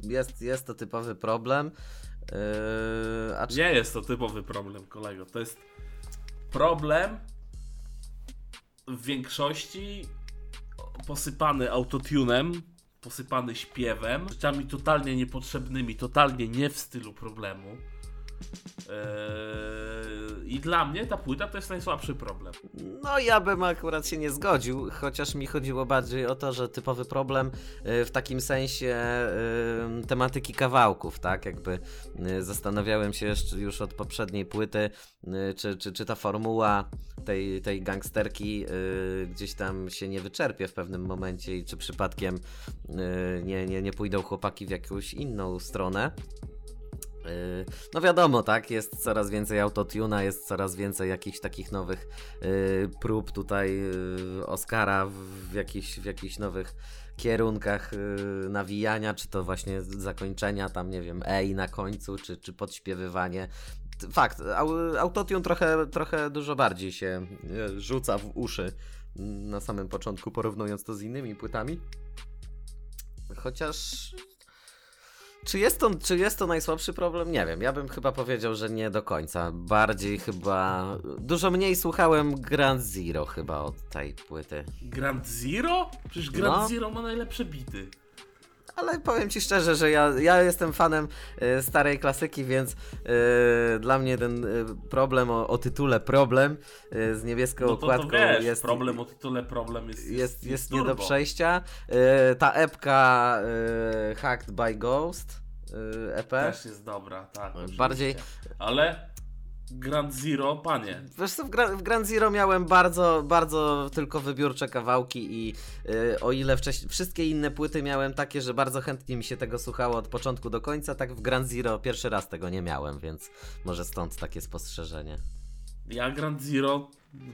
Jest, jest to typowy problem. Czy... Nie jest to typowy problem, kolego. To jest problem w większości posypany autotunem, posypany śpiewem, rzeczami totalnie niepotrzebnymi, totalnie nie w stylu problemu. Eee, I dla mnie ta płyta to jest najsłabszy problem. No ja bym akurat się nie zgodził, chociaż mi chodziło bardziej o to, że typowy problem y, w takim sensie y, tematyki kawałków, tak? Jakby y, zastanawiałem się już od poprzedniej płyty, czy, czy, czy ta formuła tej, tej gangsterki gdzieś tam się nie wyczerpie w pewnym momencie i czy przypadkiem nie, nie, nie pójdą chłopaki w jakąś inną stronę. Yy, No wiadomo, tak, jest coraz więcej autotuna, jest coraz więcej jakichś takich nowych yy, prób tutaj yy, Oscara w, jakichś, w jakichś nowych kierunkach yy, nawijania, czy to właśnie zakończenia, tam nie wiem, ej na końcu, czy, czy podśpiewywanie. Fakt, au, autotune trochę, trochę dużo bardziej się rzuca w uszy mm, na samym początku, porównując to z innymi płytami. Chociaż Czy jest, to, czy jest to najsłabszy problem? Nie wiem. Ja bym chyba powiedział, że nie do końca. Bardziej chyba. Dużo mniej słuchałem Grand Zero chyba od tej płyty. Grand Zero? Przecież Grand No. Zero ma najlepsze bity. Ale powiem ci szczerze, że ja, ja jestem fanem e, starej klasyki, więc e, dla mnie ten e, problem o, o tytule Problem z niebieską No to, to okładką wiesz, jest, problem o tytule problem jest jest, jest nie do przejścia. Ta epka Hacked by Ghost EP. Też jest dobra, tak. Bardziej- oczywiście. Ale Grand Zero, panie. Wiesz co, w, Gra- w Grand Zero miałem bardzo, bardzo tylko wybiórcze kawałki i y, o ile wcześniej wszystkie inne płyty miałem takie, że bardzo chętnie mi się tego słuchało od początku do końca, tak w Grand Zero pierwszy raz tego nie miałem, więc może stąd takie spostrzeżenie. Ja Grand Zero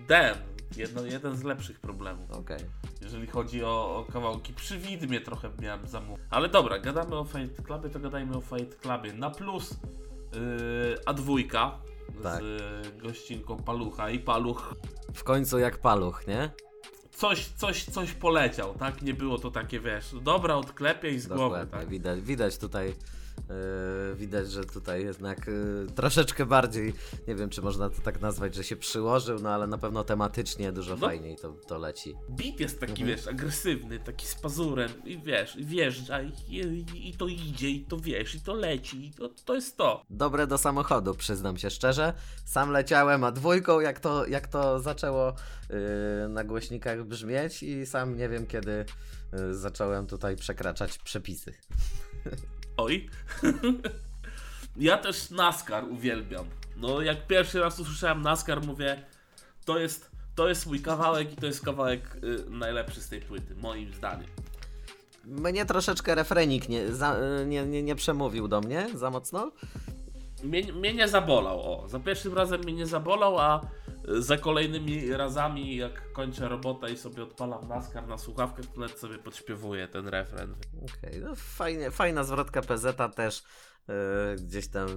den. Jedno, jeden z lepszych problemów. Okej. Jeżeli chodzi o, o kawałki. Przy widmie trochę miałem zamówić. Ale dobra, gadamy o Fate Clubie, to gadajmy o Fate Clubie. Na plus yy, A2 Tak. z gościnką Palucha i Paluch W końcu jak paluch, nie? coś, coś, coś poleciał, tak? Nie było to takie, wiesz, dobra, odklepię i z głowy, Dokładnie. tak? Widać, widać tutaj. Y, widać, że tutaj jednak y, troszeczkę bardziej, nie wiem czy można to tak nazwać, że się przyłożył, no ale na pewno tematycznie dużo No. fajniej to, to leci. Beat jest taki, Mhm. wiesz, agresywny, taki z pazurem i wiesz, i wjeżdża i, i, i to idzie, i to wiesz, i to leci, i to, to jest to. dobre do samochodu, przyznam się szczerze. Sam leciałem, a dwójką jak to, jak to zaczęło yy, na głośnikach brzmieć i sam nie wiem kiedy yy, zacząłem tutaj przekraczać przepisy. Oj. ja też NASCAR uwielbiam. No, jak pierwszy raz usłyszałem NASCAR, mówię, to jest, to jest mój kawałek i to jest kawałek y, najlepszy z tej płyty, moim zdaniem. Mnie troszeczkę refrenik nie, za, yy, nie, nie, nie przemówił do mnie za mocno. Mnie, mnie nie zabolał, o. Za pierwszym razem mnie nie zabolał, a y, za kolejnymi razami, jak kończę robotę i sobie odpalam NASCAR na słuchawkach, to nawet sobie podśpiewuję ten refren. Okej, no fajnie, fajna zwrotka PZ też yy, gdzieś tam.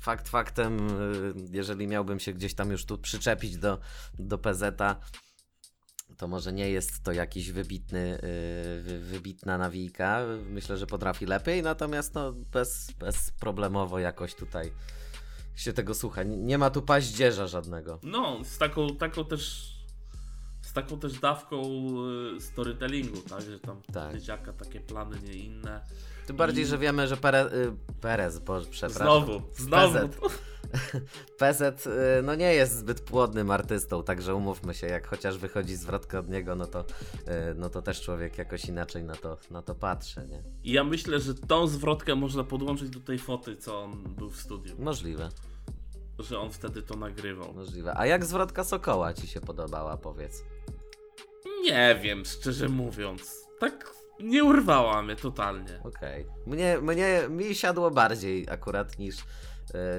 Fakt faktem, yy, jeżeli miałbym się gdzieś tam już tu przyczepić do, do PZ, to może nie jest to jakiś wybitny, yy, wy- wybitna nawijka. Myślę, że potrafi lepiej, natomiast no bez, bezproblemowo jakoś tutaj się tego słucha. Nie- ma tu paździerza żadnego. No, z taką, taką też z taką też dawką y, storytellingu, tak, że tam Tak. dzieciaka takie plany, nie inne. Tym bardziej, I- że wiemy, że Pere, y, Perez, bo przepraszam. Znowu, znowu. PZ. PZ y, no nie jest zbyt płodnym artystą, także umówmy się, jak chociaż wychodzi zwrotka od niego, no to, y, no to też człowiek jakoś inaczej na to, na to patrzy, nie? Ja myślę, że tą zwrotkę można podłączyć do tej foty, co on był w studiu, Możliwe, że on wtedy to nagrywał. możliwe. A jak zwrotka Sokoła ci się podobała, powiedz? Nie wiem, szczerze mówiąc. Tak nie urwała mnie totalnie. Okej. Mnie, mnie, mi siadło bardziej akurat niż,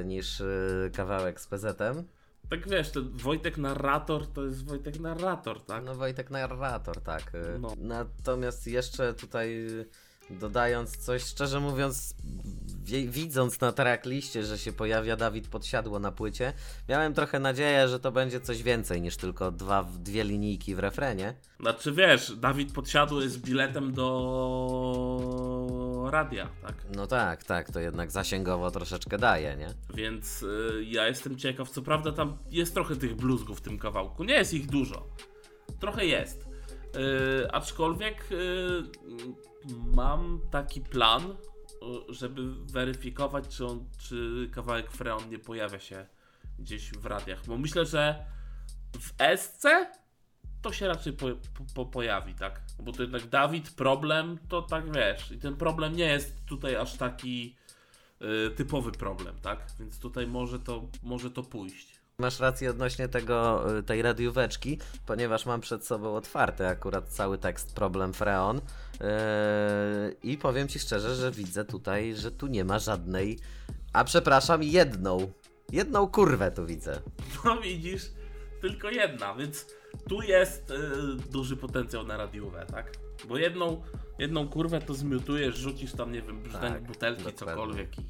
niż y, kawałek z PZ-em. Tak wiesz, ten Wojtek narrator to jest Wojtek narrator, tak? No Wojtek narrator, tak. y. No. Natomiast jeszcze tutaj dodając coś, szczerze mówiąc, widząc na trackliście, że się pojawia Dawid Podsiadło na płycie, miałem trochę nadzieję, że to będzie coś więcej niż tylko dwa, dwie linijki w refrenie. Znaczy wiesz, Dawid Podsiadło jest biletem do radia, tak? No tak, tak, to jednak zasięgowo troszeczkę daje, nie? Więc y, ja jestem ciekaw, co prawda tam jest trochę tych bluzgów w tym kawałku, nie jest ich dużo, trochę jest. Y, aczkolwiek y, mam taki plan, żeby weryfikować, czy, on, czy kawałek Freon nie pojawia się gdzieś w radiach, bo myślę, że w SC to się raczej po, po, po pojawi, tak? Bo to jednak Dawid, problem, to tak wiesz, i ten problem nie jest tutaj aż taki y, typowy problem, tak? Więc tutaj może to, może to pójść. Masz rację odnośnie tego, y, tej radióweczki, ponieważ mam przed sobą otwarty akurat cały tekst Problem Freon i powiem Ci szczerze, że widzę tutaj, że tu nie ma żadnej, a przepraszam, jedną, jedną kurwę tu widzę. No widzisz, tylko jedna, więc tu jest y, duży potencjał na radiówę, tak? Bo jedną, jedną kurwę to zmiutujesz, rzucisz tam, nie wiem, brzdęk Tak, butelki, dokładnie. cokolwiek i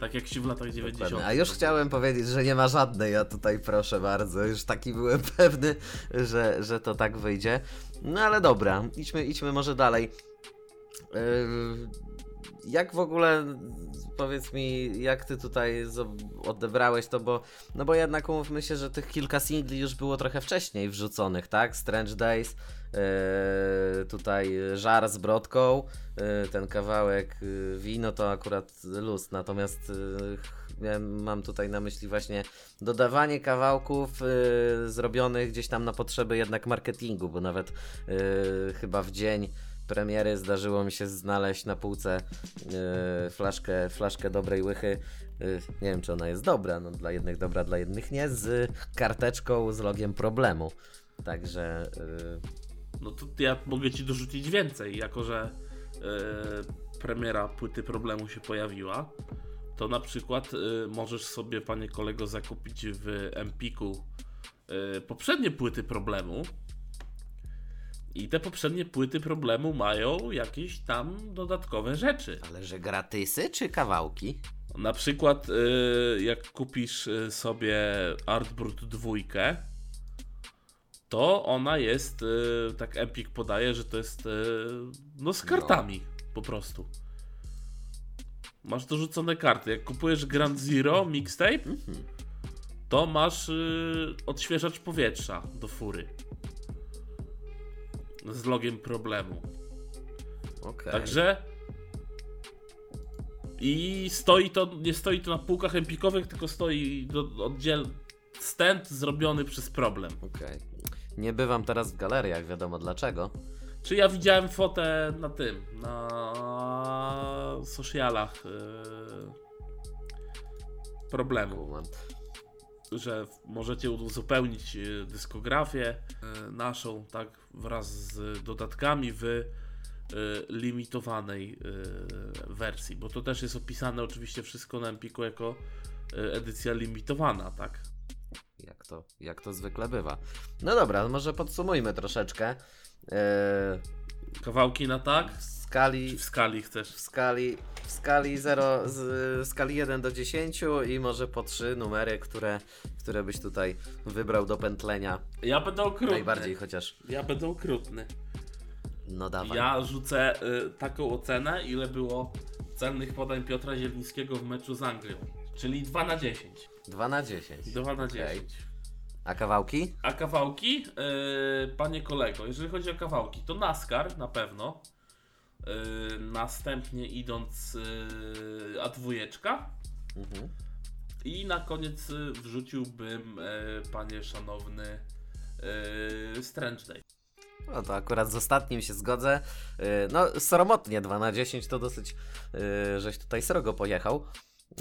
tak jak się w latach 90. Dokładnie. A już chciałem powiedzieć, że nie ma żadnej, a tutaj proszę bardzo, już taki byłem pewny, że, że to tak wyjdzie. No ale dobra, idźmy, idźmy może dalej. Yy, jak w ogóle, powiedz mi, jak ty tutaj odebrałeś to, bo, no bo jednak umówmy się, że tych kilka singli już było trochę wcześniej wrzuconych, tak? Strange Days, yy, tutaj Żar z Brodką, yy, ten kawałek Wino to akurat luz, natomiast mam tutaj na myśli właśnie dodawanie kawałków yy, zrobionych gdzieś tam na potrzeby jednak marketingu, bo nawet yy, chyba w dzień premiery zdarzyło mi się znaleźć na półce yy, flaszkę, flaszkę dobrej łychy. Nie wiem, czy ona jest dobra, no dla jednych dobra, dla jednych nie, z karteczką z logiem problemu. Także yy, No to ja mogę ci dorzucić więcej, jako że premiera płyty problemu się pojawiła. To na przykład e, możesz sobie, panie kolego, zakupić w Empiku e, poprzednie płyty problemu. I te poprzednie płyty problemu mają jakieś tam dodatkowe rzeczy. ale że gratysy czy kawałki? Na przykład, y, jak kupisz y, sobie Artbrut 2, to ona jest, y, tak Empik podaje, że to jest y, no z kartami po prostu. Masz dorzucone karty. Jak kupujesz Grand Zero mixtape, to masz y, odświeżacz powietrza do fury. Z logiem problemu. Okej. Także. I stoi to, nie stoi to na półkach empikowych, tylko stoi oddziel stand zrobiony przez problem. Okej. Nie bywam teraz w galeriach, wiadomo dlaczego. Czy ja widziałem fotę na tym, na socialach yy, problemu, Kumam. że możecie uzupełnić yy, dyskografię yy, naszą, tak, wraz z dodatkami w limitowanej wersji, bo to też jest opisane oczywiście wszystko na Empiku jako edycja limitowana, tak? Jak to, jak to zwykle bywa. No dobra, może podsumujmy troszeczkę. Eee, Kawałki na tak? w skali Czy w skali w chcesz? skali, w skali 0, z w skali 1 do 10 i może po trzy numery, które, które byś tutaj wybrał do pętlenia. Ja będę okrutny. Najbardziej chociaż. Ja będę okrutny. No dawaj. Ja rzucę y, taką ocenę, ile było celnych podań Piotra Zielińskiego w meczu z Anglią. Czyli 2 na 10. 2 na 10. 2 na Okej. 10. A kawałki? A kawałki, y, panie kolego, jeżeli chodzi o kawałki, to NASCAR na pewno. Y, następnie idąc y, A2. Mhm. I na koniec wrzuciłbym, panie szanowny, Strange Day. No to akurat z ostatnim się zgodzę. Yy, No, sromotnie 2 na 10 to dosyć, yy, żeś tutaj srogo pojechał.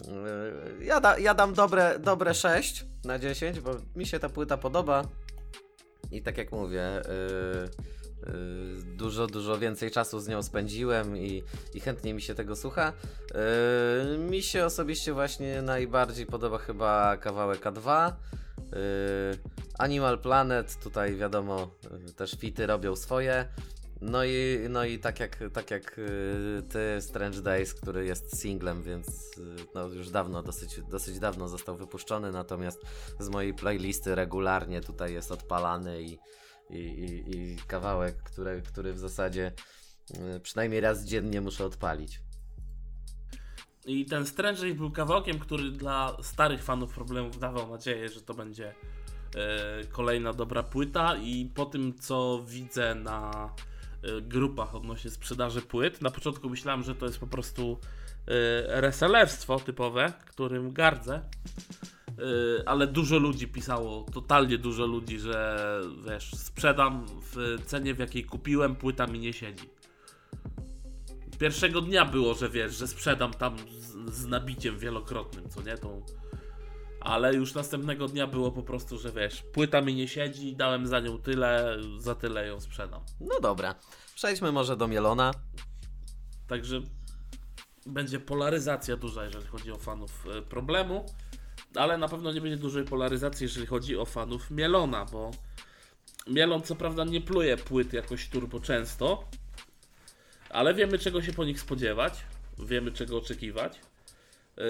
Yy, Ja, da, ja dam dobre, dobre 6 na 10, bo mi się ta płyta podoba. I tak jak mówię, yy, yy, dużo, dużo więcej czasu z nią spędziłem i, i chętnie mi się tego słucha. Mi się osobiście właśnie najbardziej podoba chyba kawałek A2. Yy, Animal Planet, tutaj wiadomo, też fity robią swoje. No i, no i tak jak, tak jak yy, ty, Strange Days, który jest singlem, więc yy, no już dawno, dosyć, dosyć dawno został wypuszczony, natomiast z mojej playlisty regularnie tutaj jest odpalany i, i, i, i kawałek, który, który w zasadzie yy, przynajmniej raz dziennie muszę odpalić. I ten Strange Day był kawałkiem, który dla starych fanów problemów dawał nadzieję, że to będzie kolejna dobra płyta i po tym co widzę na grupach odnośnie sprzedaży płyt, na początku myślałem, że to jest po prostu e, resellerstwo typowe, którym gardzę. E, ale dużo ludzi pisało, totalnie dużo ludzi, że wiesz, sprzedam w cenie w jakiej kupiłem, płyta mi nie siedzi. Pierwszego dnia było, że wiesz, że sprzedam tam z, z nabiciem wielokrotnym, co nie? Tą... Ale już następnego dnia było po prostu, że wiesz, płyta mi nie siedzi, dałem za nią tyle, za tyle ją sprzedam. No dobra, przejdźmy może do Mielona. Także będzie polaryzacja duża, jeżeli chodzi o fanów e, problemu, ale na pewno nie będzie dużej polaryzacji, jeżeli chodzi o fanów Mielona, bo Mielon co prawda nie pluje płyt jakoś turbo często, ale wiemy czego się po nich spodziewać, wiemy czego oczekiwać. Eee,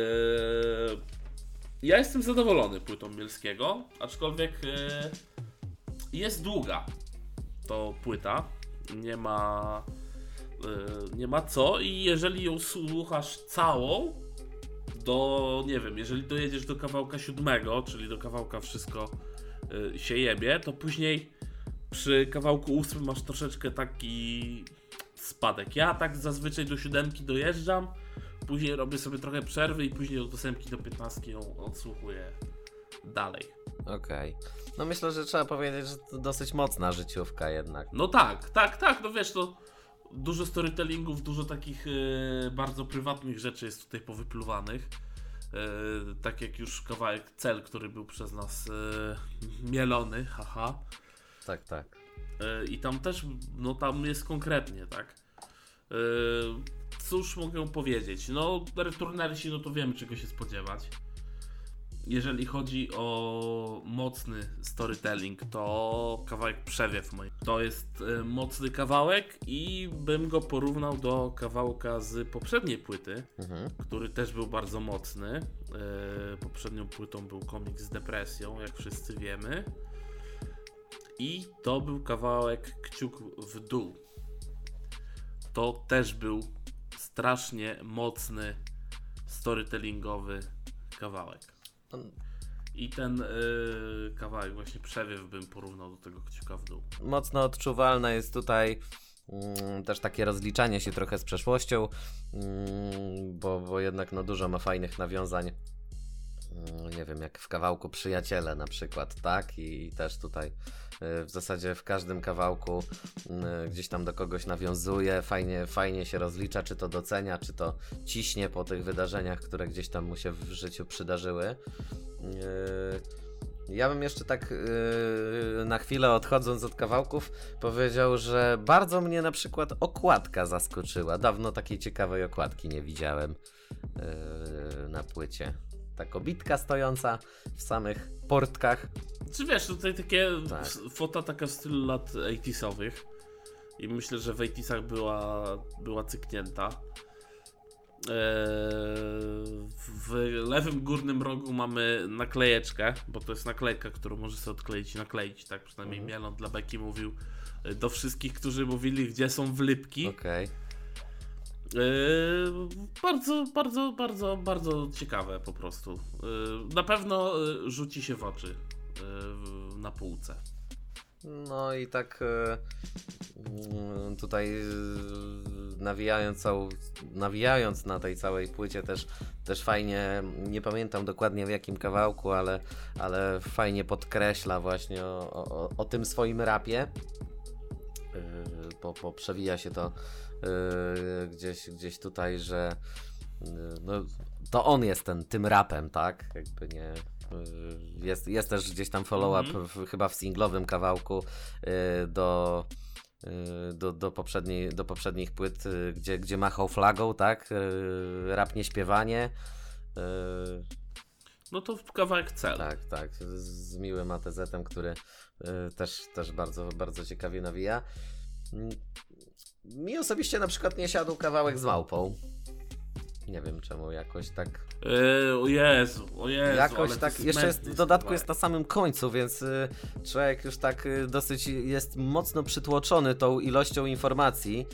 Ja jestem zadowolony płytą Mielskiego, aczkolwiek e, jest długa to płyta. Nie ma, e, nie ma co i jeżeli ją słuchasz całą, do, nie wiem, jeżeli dojedziesz do kawałka siódmego, czyli do kawałka wszystko y, się jebie, to później przy kawałku ósmym masz troszeczkę taki spadek. Ja tak zazwyczaj do siódemki dojeżdżam, później robię sobie trochę przerwy i później od ósemki do piętnastki ją odsłuchuję dalej. Okej. No myślę, że trzeba powiedzieć, że to dosyć mocna życiówka jednak. No tak, tak, tak, no wiesz, to dużo storytellingów, dużo takich e, bardzo prywatnych rzeczy jest tutaj powypluwanych. E, tak jak już kawałek Cel, który był przez nas e, mielony, haha. Tak, tak. I tam też, no tam jest konkretnie, tak. Cóż mogę powiedzieć? No, returnersi, no to wiemy czego się spodziewać. Jeżeli chodzi o mocny storytelling, to kawałek Przewiew mój. To jest e, mocny kawałek i bym go porównał do kawałka z poprzedniej płyty, Mhm. który też był bardzo mocny. E, poprzednią płytą był komik z depresją, jak wszyscy wiemy. I to był kawałek Kciuk w dół. To też był strasznie mocny storytellingowy kawałek. I ten y, kawałek, właśnie przewiew, bym porównał do tego kciuka w dół. Mocno odczuwalne jest tutaj mm, też takie rozliczanie się trochę z przeszłością, mm, bo, bo jednak no, dużo ma fajnych nawiązań. Mm, Nie wiem, jak w kawałku Przyjaciele na przykład, tak? I, i też tutaj y, w zasadzie w każdym kawałku y, gdzieś tam do kogoś nawiązuje, fajnie, fajnie się rozlicza, czy to docenia, czy to ciśnie po tych wydarzeniach, które gdzieś tam mu się w życiu przydarzyły. Ja bym jeszcze tak na chwilę odchodząc od kawałków powiedział, że bardzo mnie na przykład okładka zaskoczyła. Dawno takiej ciekawej okładki nie widziałem na płycie. Ta kobitka stojąca w samych portkach. Czy wiesz, tutaj takie Tak. fota taka w stylu lat 80 i myślę, że w 80 była, była cyknięta. Eee, w lewym górnym rogu mamy naklejeczkę, bo to jest naklejka, którą możesz sobie odkleić i nakleić, tak przynajmniej Mhm. Mielon dla Beki mówił e, do wszystkich, którzy mówili, gdzie są wlypki. Okej. Eee, bardzo, bardzo, bardzo, bardzo ciekawe po prostu. Eee, na pewno e, rzuci się w oczy na półce. No i tak tutaj nawijając, nawijając na tej całej płycie też, też fajnie, nie pamiętam dokładnie w jakim kawałku, ale, ale fajnie podkreśla właśnie o, o, o tym swoim rapie. Bo, bo przewija się to e, gdzieś, gdzieś tutaj, że e, no, to on jest ten, tym rapem, tak? Jakby nie. e, Jest, jest też gdzieś tam follow-up Mhm. w, chyba w singlowym kawałku do, do, do, poprzedniej, do poprzednich płyt, gdzie, gdzie machał flagą, tak? Rap nie śpiewanie. E, No to w kawałek cel. tak, tak. Z, miłym ATZ-em, który y, też, też bardzo, bardzo ciekawie nawija. Mi osobiście na przykład nie siadł kawałek z małpą. Nie wiem czemu jakoś tak. Eee, o Jezu, o Jezu. jakoś tak. Jeszcze jest, w dodatku kawałek. jest na samym końcu, więc y, człowiek już tak y, dosyć jest mocno przytłoczony tą ilością informacji.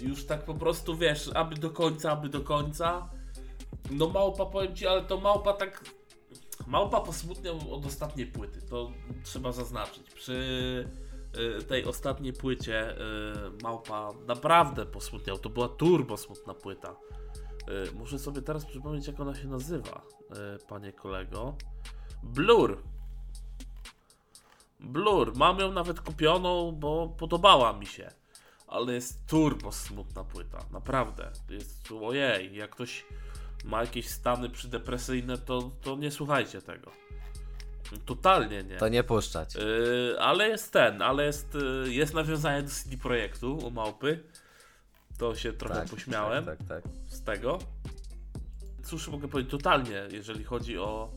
Już tak po prostu wiesz, aby do końca, aby do końca. No małpa powiem ci, ale to małpa tak. Małpa posmutniał od ostatniej płyty, to trzeba zaznaczyć. Przy tej ostatniej płycie y, Małpa naprawdę posmutniał. To była turbo smutna płyta. Y, muszę sobie teraz przypomnieć, jak ona się nazywa, y, panie kolego. Blur. Blur. Mam ją nawet kupioną, bo podobała mi się. Ale jest turbo smutna płyta. Naprawdę. Jest, ojej, jak ktoś ma jakieś stany przydepresyjne, to, to nie słuchajcie tego. Totalnie nie. To nie puszczać. Yy, ale jest ten, ale jest, yy, jest nawiązanie do CD Projektu u Małpy. To się trochę pośmiałem Tak, tak, tak. z tego. Cóż mogę powiedzieć, totalnie, jeżeli chodzi o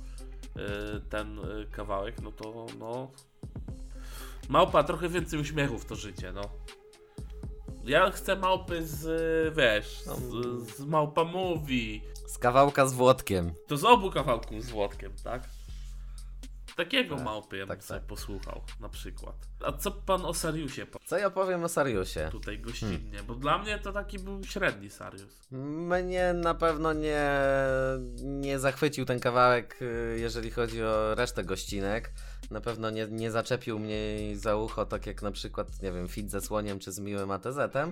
yy, ten yy, kawałek, no to no... Małpa, trochę więcej uśmiechu w to życie, no. Ja chcę małpy z, wiesz, z, z Małpa Mówi. Z kawałka z Włodkiem. To z obu kawałków z Włodkiem, tak? Takiego Tak, małpy ja bym tak, sobie tak. posłuchał, na przykład. A co pan o Sariusie powie Co ja powiem o Sariusie? tutaj gościnnie? Bo dla mnie to taki był średni Sarius. Mnie na pewno nie, nie zachwycił ten kawałek, y, jeżeli chodzi o resztę gościnek. Na pewno nie, nie zaczepił mnie za ucho, tak jak na przykład, nie wiem, fit ze słoniem czy z miłym ATZ-em.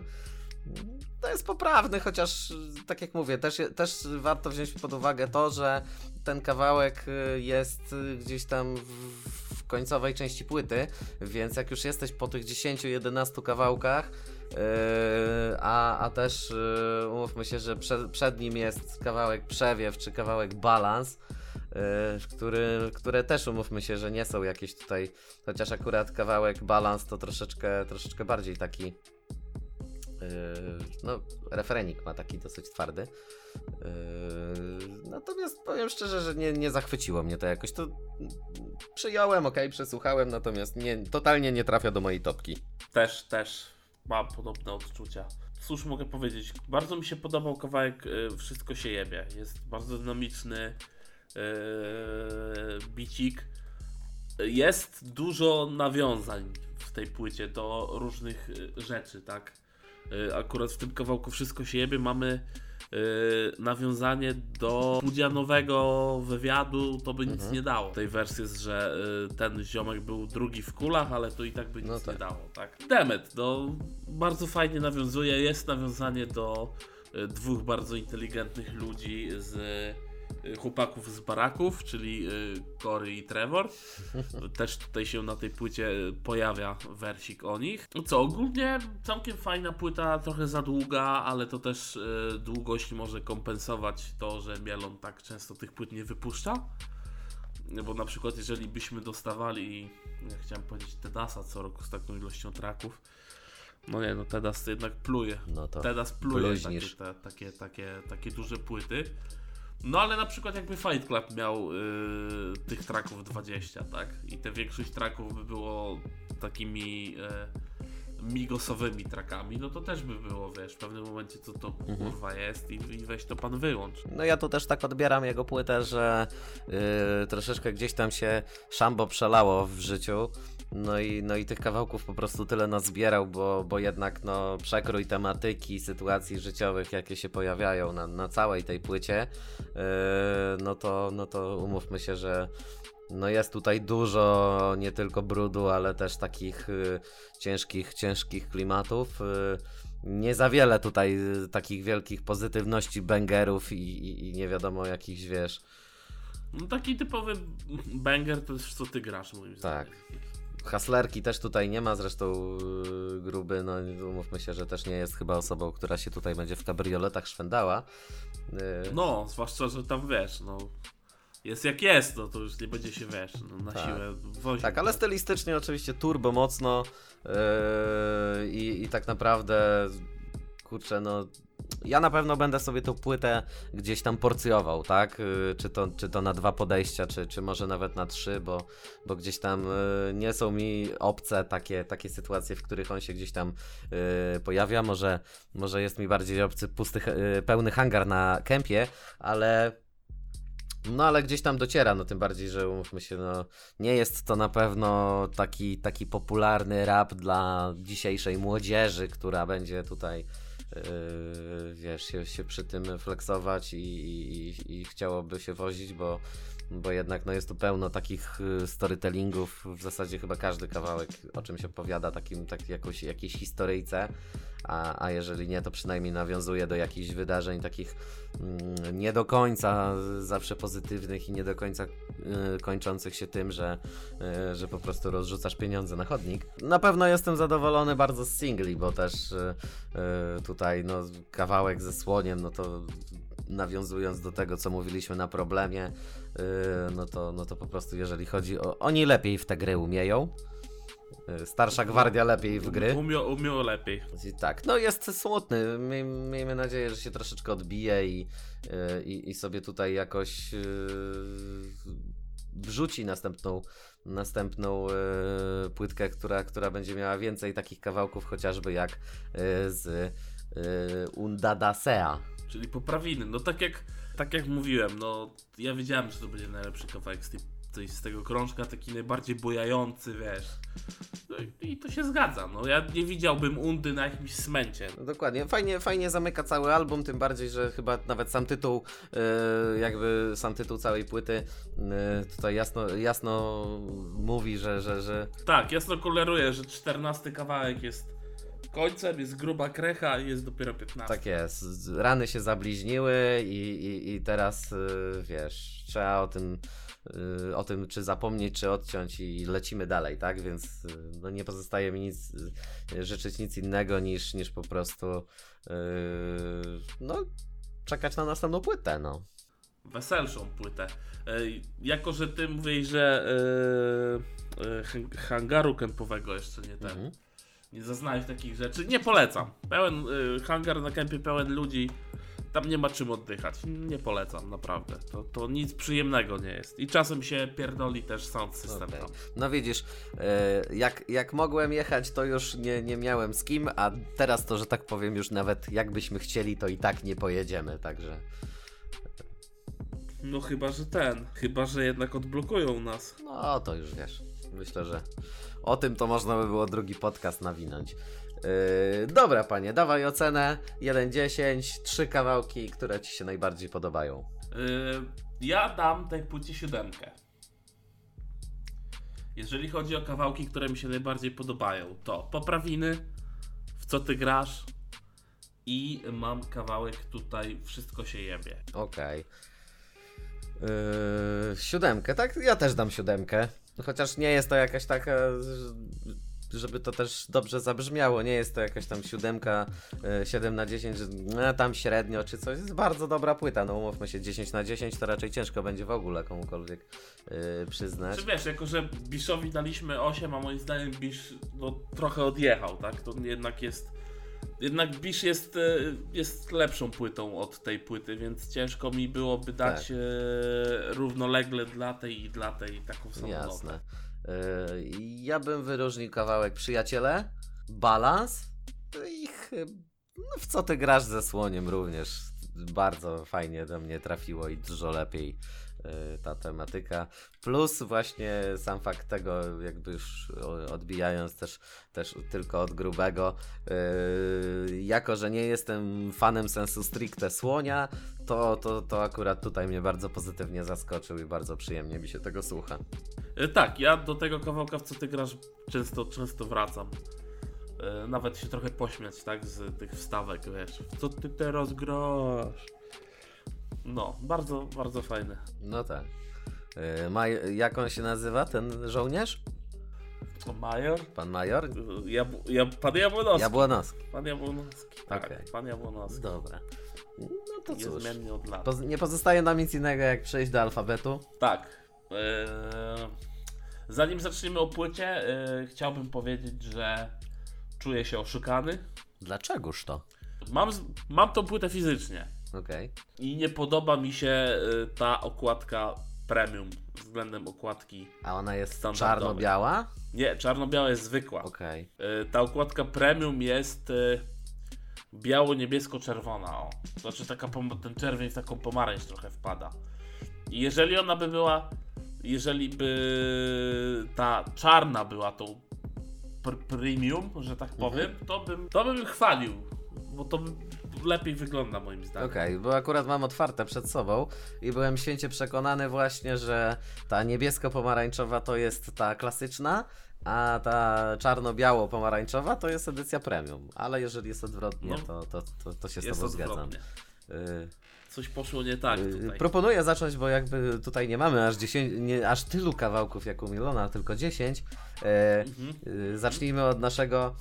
To jest poprawny, chociaż y, tak jak mówię, też, też warto wziąć pod uwagę to, że ten kawałek y, jest y, gdzieś tam w, końcowej części płyty, więc jak już jesteś po tych 10-11 kawałkach, Yy, a, a też umówmy się, że przed, przed nim jest kawałek przewiew czy kawałek balans, który, które też umówmy się, że nie są jakieś tutaj, chociaż akurat kawałek balans to troszeczkę, troszeczkę bardziej taki no referenik ma taki dosyć twardy. Yy, natomiast powiem szczerze, że nie, nie zachwyciło mnie to jakoś. To przyjąłem, ok, przesłuchałem, natomiast nie, totalnie nie trafia do mojej topki. Też, też mam podobne odczucia. Cóż mogę powiedzieć? Bardzo mi się podobał kawałek y, Wszystko się jebie. Jest bardzo dynamiczny yy, bicik. Jest dużo nawiązań w tej płycie do różnych y, rzeczy, tak? Y, akurat w tym kawałku Wszystko się jebie mamy y, nawiązanie do Pudzianowego wywiadu, to by nic Mhm. nie dało. Tej wersji jest, że y, ten ziomek był drugi w kulach, ale to i tak by nic No tak. nie dało, tak? Demet, no bardzo fajnie nawiązuje, jest nawiązanie do dwóch bardzo inteligentnych ludzi z chłopaków z baraków, czyli y, Cory i Trevor. Też tutaj się na tej płycie y, pojawia wersik o nich. No Co, ogólnie całkiem fajna płyta, trochę za długa, ale to też y, długość może kompensować to, że Mielon tak często tych płyt nie wypuszcza. Bo na przykład jeżeli byśmy dostawali, ja chciałem powiedzieć Tedasa co roku z taką ilością traków, no nie, no Tedas to jednak pluje. No to Teraz pluje takie, te, takie, takie, takie duże płyty. No ale na przykład jakby Fight Club miał y, tych traków 20, tak? I te większość traków by było takimi y, migosowymi trakami, no to też by było, wiesz, w pewnym momencie co to Mhm. kurwa jest i, i weź to pan wyłącz. No ja tu też tak odbieram jego płytę, że yy, troszeczkę gdzieś tam się szambo przelało w życiu. No i, no i tych kawałków po prostu tyle nazbierał, bo, bo jednak no, przekrój tematyki, sytuacji życiowych, jakie się pojawiają na, na całej tej płycie, yy, no, to, no to umówmy się, że no jest tutaj dużo nie tylko brudu, ale też takich y, ciężkich, ciężkich klimatów. Y, nie za wiele tutaj y, takich wielkich pozytywności bangerów i, i, i nie wiadomo jakichś, wiesz. No taki typowy banger to jest co ty grasz moim Tak. zdaniem. Haslerki też tutaj nie ma, zresztą y, gruby, no umówmy się, że też nie jest chyba osobą, która się tutaj będzie w kabrioletach szwendała. Y, No, zwłaszcza, że tam wiesz, no jest jak jest, no to już nie będzie się, wiesz, no, na Tak. siłę wozić. Tak, ale stylistycznie oczywiście turbo mocno yy, i, i tak naprawdę kurczę, no ja na pewno będę sobie tą płytę gdzieś tam porcjował, tak? Yy, Czy to, czy to na dwa podejścia, czy, czy może nawet na trzy, bo, bo gdzieś tam yy, nie są mi obce takie, takie sytuacje, w których on się gdzieś tam yy, pojawia. Może, może jest mi bardziej obcy pusty, pełny hangar na kempie, ale no ale gdzieś tam dociera, no tym bardziej, że umówmy się, no nie jest to na pewno taki, taki popularny rap dla dzisiejszej młodzieży, która będzie tutaj wiesz, się, się przy tym flexować i, i, i chciałoby się wozić, bo, bo jednak no jest tu pełno takich y, storytellingów, w zasadzie chyba każdy kawałek o czymś opowiada, takim, tak jakoś, jakiejś historyjce, a, a jeżeli nie, to przynajmniej nawiązuje do jakichś wydarzeń takich mm, nie do końca zawsze pozytywnych i nie do końca y, kończących się tym, że, y, że po prostu rozrzucasz pieniądze na chodnik. Na pewno jestem zadowolony bardzo z singli, bo też y, y, tutaj no, kawałek ze słoniem, no to nawiązując do tego, co mówiliśmy na problemie, y, no, to, no to po prostu jeżeli chodzi o... Oni lepiej w te gry umieją. Y, Starsza gwardia lepiej w gry. Umiał, umiał lepiej. I Tak, no jest smutny. Miej, miejmy nadzieję, że się troszeczkę odbije i, yy, i, i sobie tutaj jakoś yy, wrzuci następną, następną yy, płytkę, która, która będzie miała więcej takich kawałków, chociażby jak yy, z Undadasea. Czyli poprawiny. No tak jak, tak jak mówiłem, no ja wiedziałem, że to będzie najlepszy kawałek z tej z tego krążka, taki najbardziej bujający, wiesz. No i- i to się zgadza, no ja nie widziałbym Undy na jakimś smencie. No Dokładnie, fajnie, fajnie zamyka cały album, tym bardziej, że chyba nawet sam tytuł, e, jakby sam tytuł całej płyty e, tutaj jasno, jasno mówi, że, że, że Tak, jasno koloruje, że 14 kawałek jest końcem, jest gruba krecha i jest dopiero 15. tak jest, rany się zabliźniły i, i, i teraz e, wiesz, trzeba o tym, e, o tym czy zapomnieć, czy odciąć i lecimy dalej, tak, więc e, no nie pozostaje mi nic, życzyć nic innego niż, niż po prostu no czekać na następną płytę, no. weselszą płytę. E, jako, że ty mówisz, że e, e, hang- hangaru kempowego jeszcze nie ten, Mhm. Nie zaznałeś takich rzeczy, nie polecam. Pełen e, hangar na kempie, pełen ludzi, tam nie ma czym oddychać. Nie polecam, naprawdę. To, to nic przyjemnego nie jest. I czasem się pierdoli też sound system tam. No widzisz, e, jak, jak mogłem jechać, to już nie, nie miałem z kim, a teraz to, że tak powiem, już nawet jakbyśmy chcieli, to i tak nie pojedziemy, także No chyba, że ten. Chyba, że jednak odblokują nas. no to już wiesz. Myślę, że o tym to można by było drugi podcast nawinąć. E, dobra, panie, dawaj ocenę 1-10, trzy kawałki, które ci się najbardziej podobają. Yy, ja dam tej płycie siódemkę. Jeżeli chodzi o kawałki, które mi się najbardziej podobają, to Poprawiny, W co ty grasz i mam kawałek tutaj Wszystko się jebie. Okej. Yy, siódemkę, tak? Ja też dam siódemkę. Chociaż nie jest to jakaś taka, żeby to też dobrze zabrzmiało. Nie jest to jakaś tam siódemka, yy, 7 na 10, że no, tam średnio czy coś. Jest bardzo dobra płyta. No umówmy się, 10 na 10 to raczej ciężko będzie w ogóle komukolwiek yy, przyznać. Czy wiesz, jako że Bishowi daliśmy 8, a moim zdaniem Bish no, trochę odjechał, tak? To jednak jest. Jednak Bish jest, e, jest lepszą płytą od tej płyty, więc ciężko mi byłoby dać Tak. e, równolegle dla tej i dla tej taką samą notę. Jasne. Yy, ja bym wyróżnił kawałek Przyjaciele, Balans i chyba no, w co ty grasz ze słoniem również. Bardzo fajnie do mnie trafiło i dużo lepiej ta tematyka. Plus właśnie sam fakt tego, jakby już odbijając też, też tylko od grubego, yy, jako że nie jestem fanem sensu stricte słonia, to, to, to akurat tutaj mnie bardzo pozytywnie zaskoczył i bardzo przyjemnie mi się tego słucha. E, Tak, ja do tego kawałka, w co ty grasz, często, często wracam. Nawet się trochę pośmiać, tak, z tych wstawek, wiesz. Co ty teraz grasz? No, bardzo, bardzo fajne. No tak. Yy, Maj- jak on się nazywa, ten żołnierz? Major? Pan major? E, Jab ja, pan Jabłonowski. Jabłonowski. Pan Jabłonowski. Tak, Okej. pan Jabłonowski. Dobra. No to cóż. Niezmiennie od lat. Poz- nie pozostaje nam nic innego, jak przejść do alfabetu. Tak. e, Zanim zaczniemy o płycie, e, chciałbym powiedzieć, że czuję się oszukany. Dlaczegoż to? Mam, mam tą płytę fizycznie. Okej. I nie podoba mi się y, ta okładka premium względem okładki. A ona jest czarno-biała? Nie, czarno-biała jest zwykła. Okej. Y, Ta okładka premium jest y, biało-niebiesko-czerwona. O. Znaczy taka ten czerwień w taką pomarańcz trochę wpada. I jeżeli ona by była, jeżeli by ta czarna była tą pr- premium, że tak powiem, to bym, to bym chwalił, bo to lepiej wygląda moim zdaniem. Okej, bo akurat mam otwarte przed sobą i byłem święcie przekonany właśnie, że ta niebiesko-pomarańczowa to jest ta klasyczna, a ta czarno-biało-pomarańczowa to jest edycja premium. Ale jeżeli jest odwrotnie, No. to, to, to, to się z tobą zgadzam. Y, Coś poszło nie tak y, tutaj. Proponuję zacząć, bo jakby tutaj nie mamy aż 10, nie aż tylu kawałków jak u Milona, tylko 10. E, Mhm. y, zacznijmy od naszego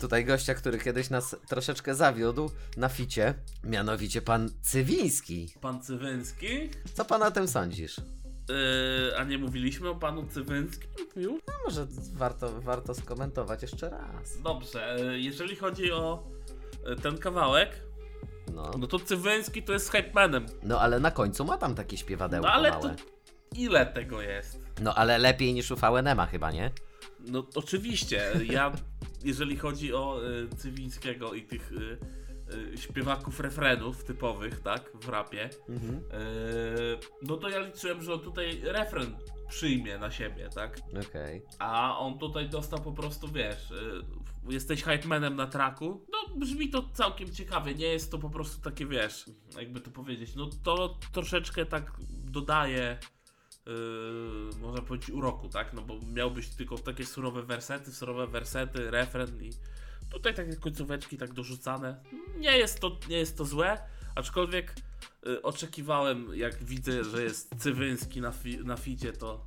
tutaj gościa, który kiedyś nas troszeczkę zawiódł na ficie, mianowicie pan Cywiński. Pan Cywyński? Co pan o tym sądzisz? Yy, a nie mówiliśmy o panu Cywyńskim już? No może warto, warto skomentować jeszcze raz. Dobrze, yy, jeżeli chodzi o ten kawałek, No, no to Cywyński to jest hypemanem. no ale na końcu ma tam takie No śpiewadełko ale małe. to ile tego jest? No ale lepiej niż u VNM-a chyba, nie? No oczywiście, ja jeżeli chodzi o y, Cywińskiego i tych y, y, śpiewaków refrenów typowych, tak, w rapie, Mhm. y, no to ja liczyłem, że on tutaj refren przyjmie na siebie, tak? Okej. A on tutaj dostał po prostu, wiesz, y, jesteś hypemanem na traku. No, brzmi to całkiem ciekawie. Nie jest to po prostu takie, wiesz, jakby to powiedzieć, no to troszeczkę tak dodaje, yy, można powiedzieć, uroku, tak? No bo miałbyś tylko takie surowe wersety, surowe wersety, refren i tutaj takie końcóweczki tak dorzucane. Nie jest to, nie jest to złe, aczkolwiek y, oczekiwałem, jak widzę, że jest Cywyński na, fi- na ficie, to,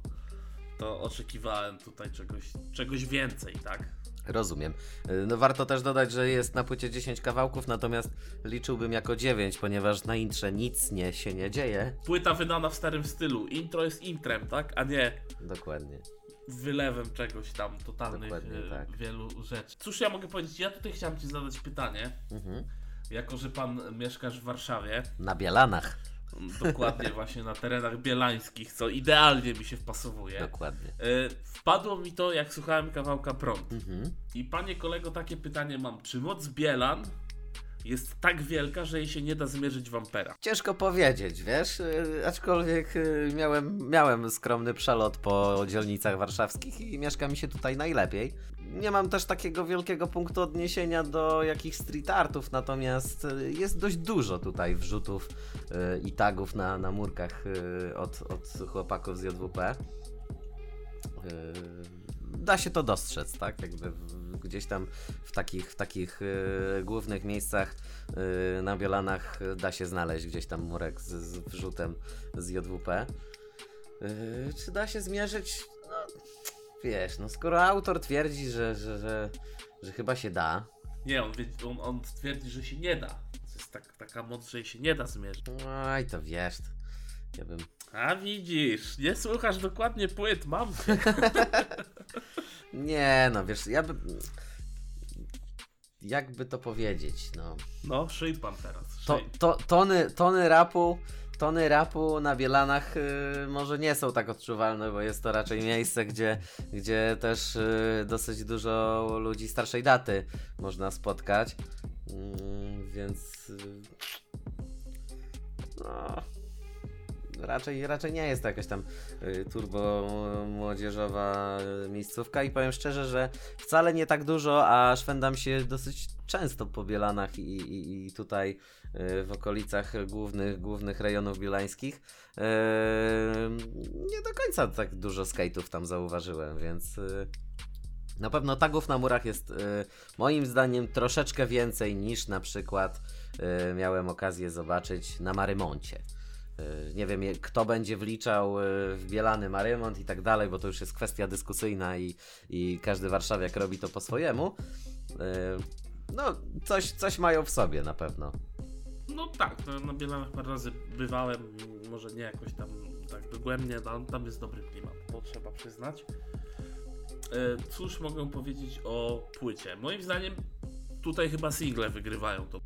to oczekiwałem tutaj czegoś, czegoś więcej, tak? Rozumiem. Y, No warto też dodać, że jest na płycie 10 kawałków, natomiast liczyłbym jako 9, ponieważ na intrze nic nie się nie dzieje. Płyta wydana w starym stylu. Intro jest intrem, tak? A nie Dokładnie. wylewem czegoś tam totalnych Dokładnie e, tak. wielu rzeczy. Cóż ja mogę powiedzieć? Ja tutaj chciałem Ci zadać pytanie. Mhm. Jako, że Pan mieszkasz w Warszawie, Na Bielanach. Dokładnie właśnie na terenach bielańskich, co idealnie mi się wpasowuje. Dokładnie. E, Wpadło mi to, jak słuchałem kawałka Prąd. Mhm. I panie kolego, takie pytanie mam. Czy moc Bielan jest tak wielka, że jej się nie da zmierzyć w ampera? Ciężko powiedzieć, wiesz, y, aczkolwiek y, miałem, miałem skromny przelot po dzielnicach warszawskich i mieszka mi się tutaj najlepiej. Nie mam też takiego wielkiego punktu odniesienia do jakichś street artów, natomiast y, jest dość dużo tutaj wrzutów i tagów na, na murkach od, od chłopaków z JWP. Da się to dostrzec, tak? Jakby w, gdzieś tam w takich, w takich y, głównych miejscach y, na Bielanach y, da się znaleźć gdzieś tam murek z, z wrzutem z JWP. Y, czy da się zmierzyć? No, wiesz, no skoro autor twierdzi, że, że, że, że chyba się da, Nie, on, on, on twierdzi, że się nie da. To jest tak, taka moc, że się nie da zmierzyć. oj to wiesz, ja bym... A widzisz, nie słuchasz dokładnie płyt, mam. Nie, no wiesz, ja bym... Jakby to powiedzieć, no... No, szyj pan teraz. To, to, tony, tony rapu, tony rapu na Bielanach y, może nie są tak odczuwalne, bo jest to raczej miejsce, gdzie, gdzie też y, dosyć dużo ludzi starszej daty można spotkać. Mm, więc y, no, raczej, raczej nie jest to jakaś tam y, turbo młodzieżowa miejscówka i powiem szczerze, że wcale nie tak dużo, a szwendam się dosyć często po Bielanach i, i, i tutaj y, w okolicach głównych, głównych rejonów bielańskich. Y, Nie do końca tak dużo skate'ów tam zauważyłem, więc na pewno tagów na murach jest y, moim zdaniem troszeczkę więcej niż na przykład y, miałem okazję zobaczyć na Marymoncie. Y, Nie wiem, kto będzie wliczał w Bielany Marymont i tak dalej, bo to już jest kwestia dyskusyjna i, i każdy warszawiak robi to po swojemu. Y, No, coś, coś mają w sobie na pewno. No tak, no, na Bielanach parę razy bywałem, może nie jakoś tam tak dogłębnie, no, ale tam jest dobry klimat, to trzeba przyznać. E, Cóż mogę powiedzieć o płycie? Moim zdaniem tutaj chyba single wygrywają to.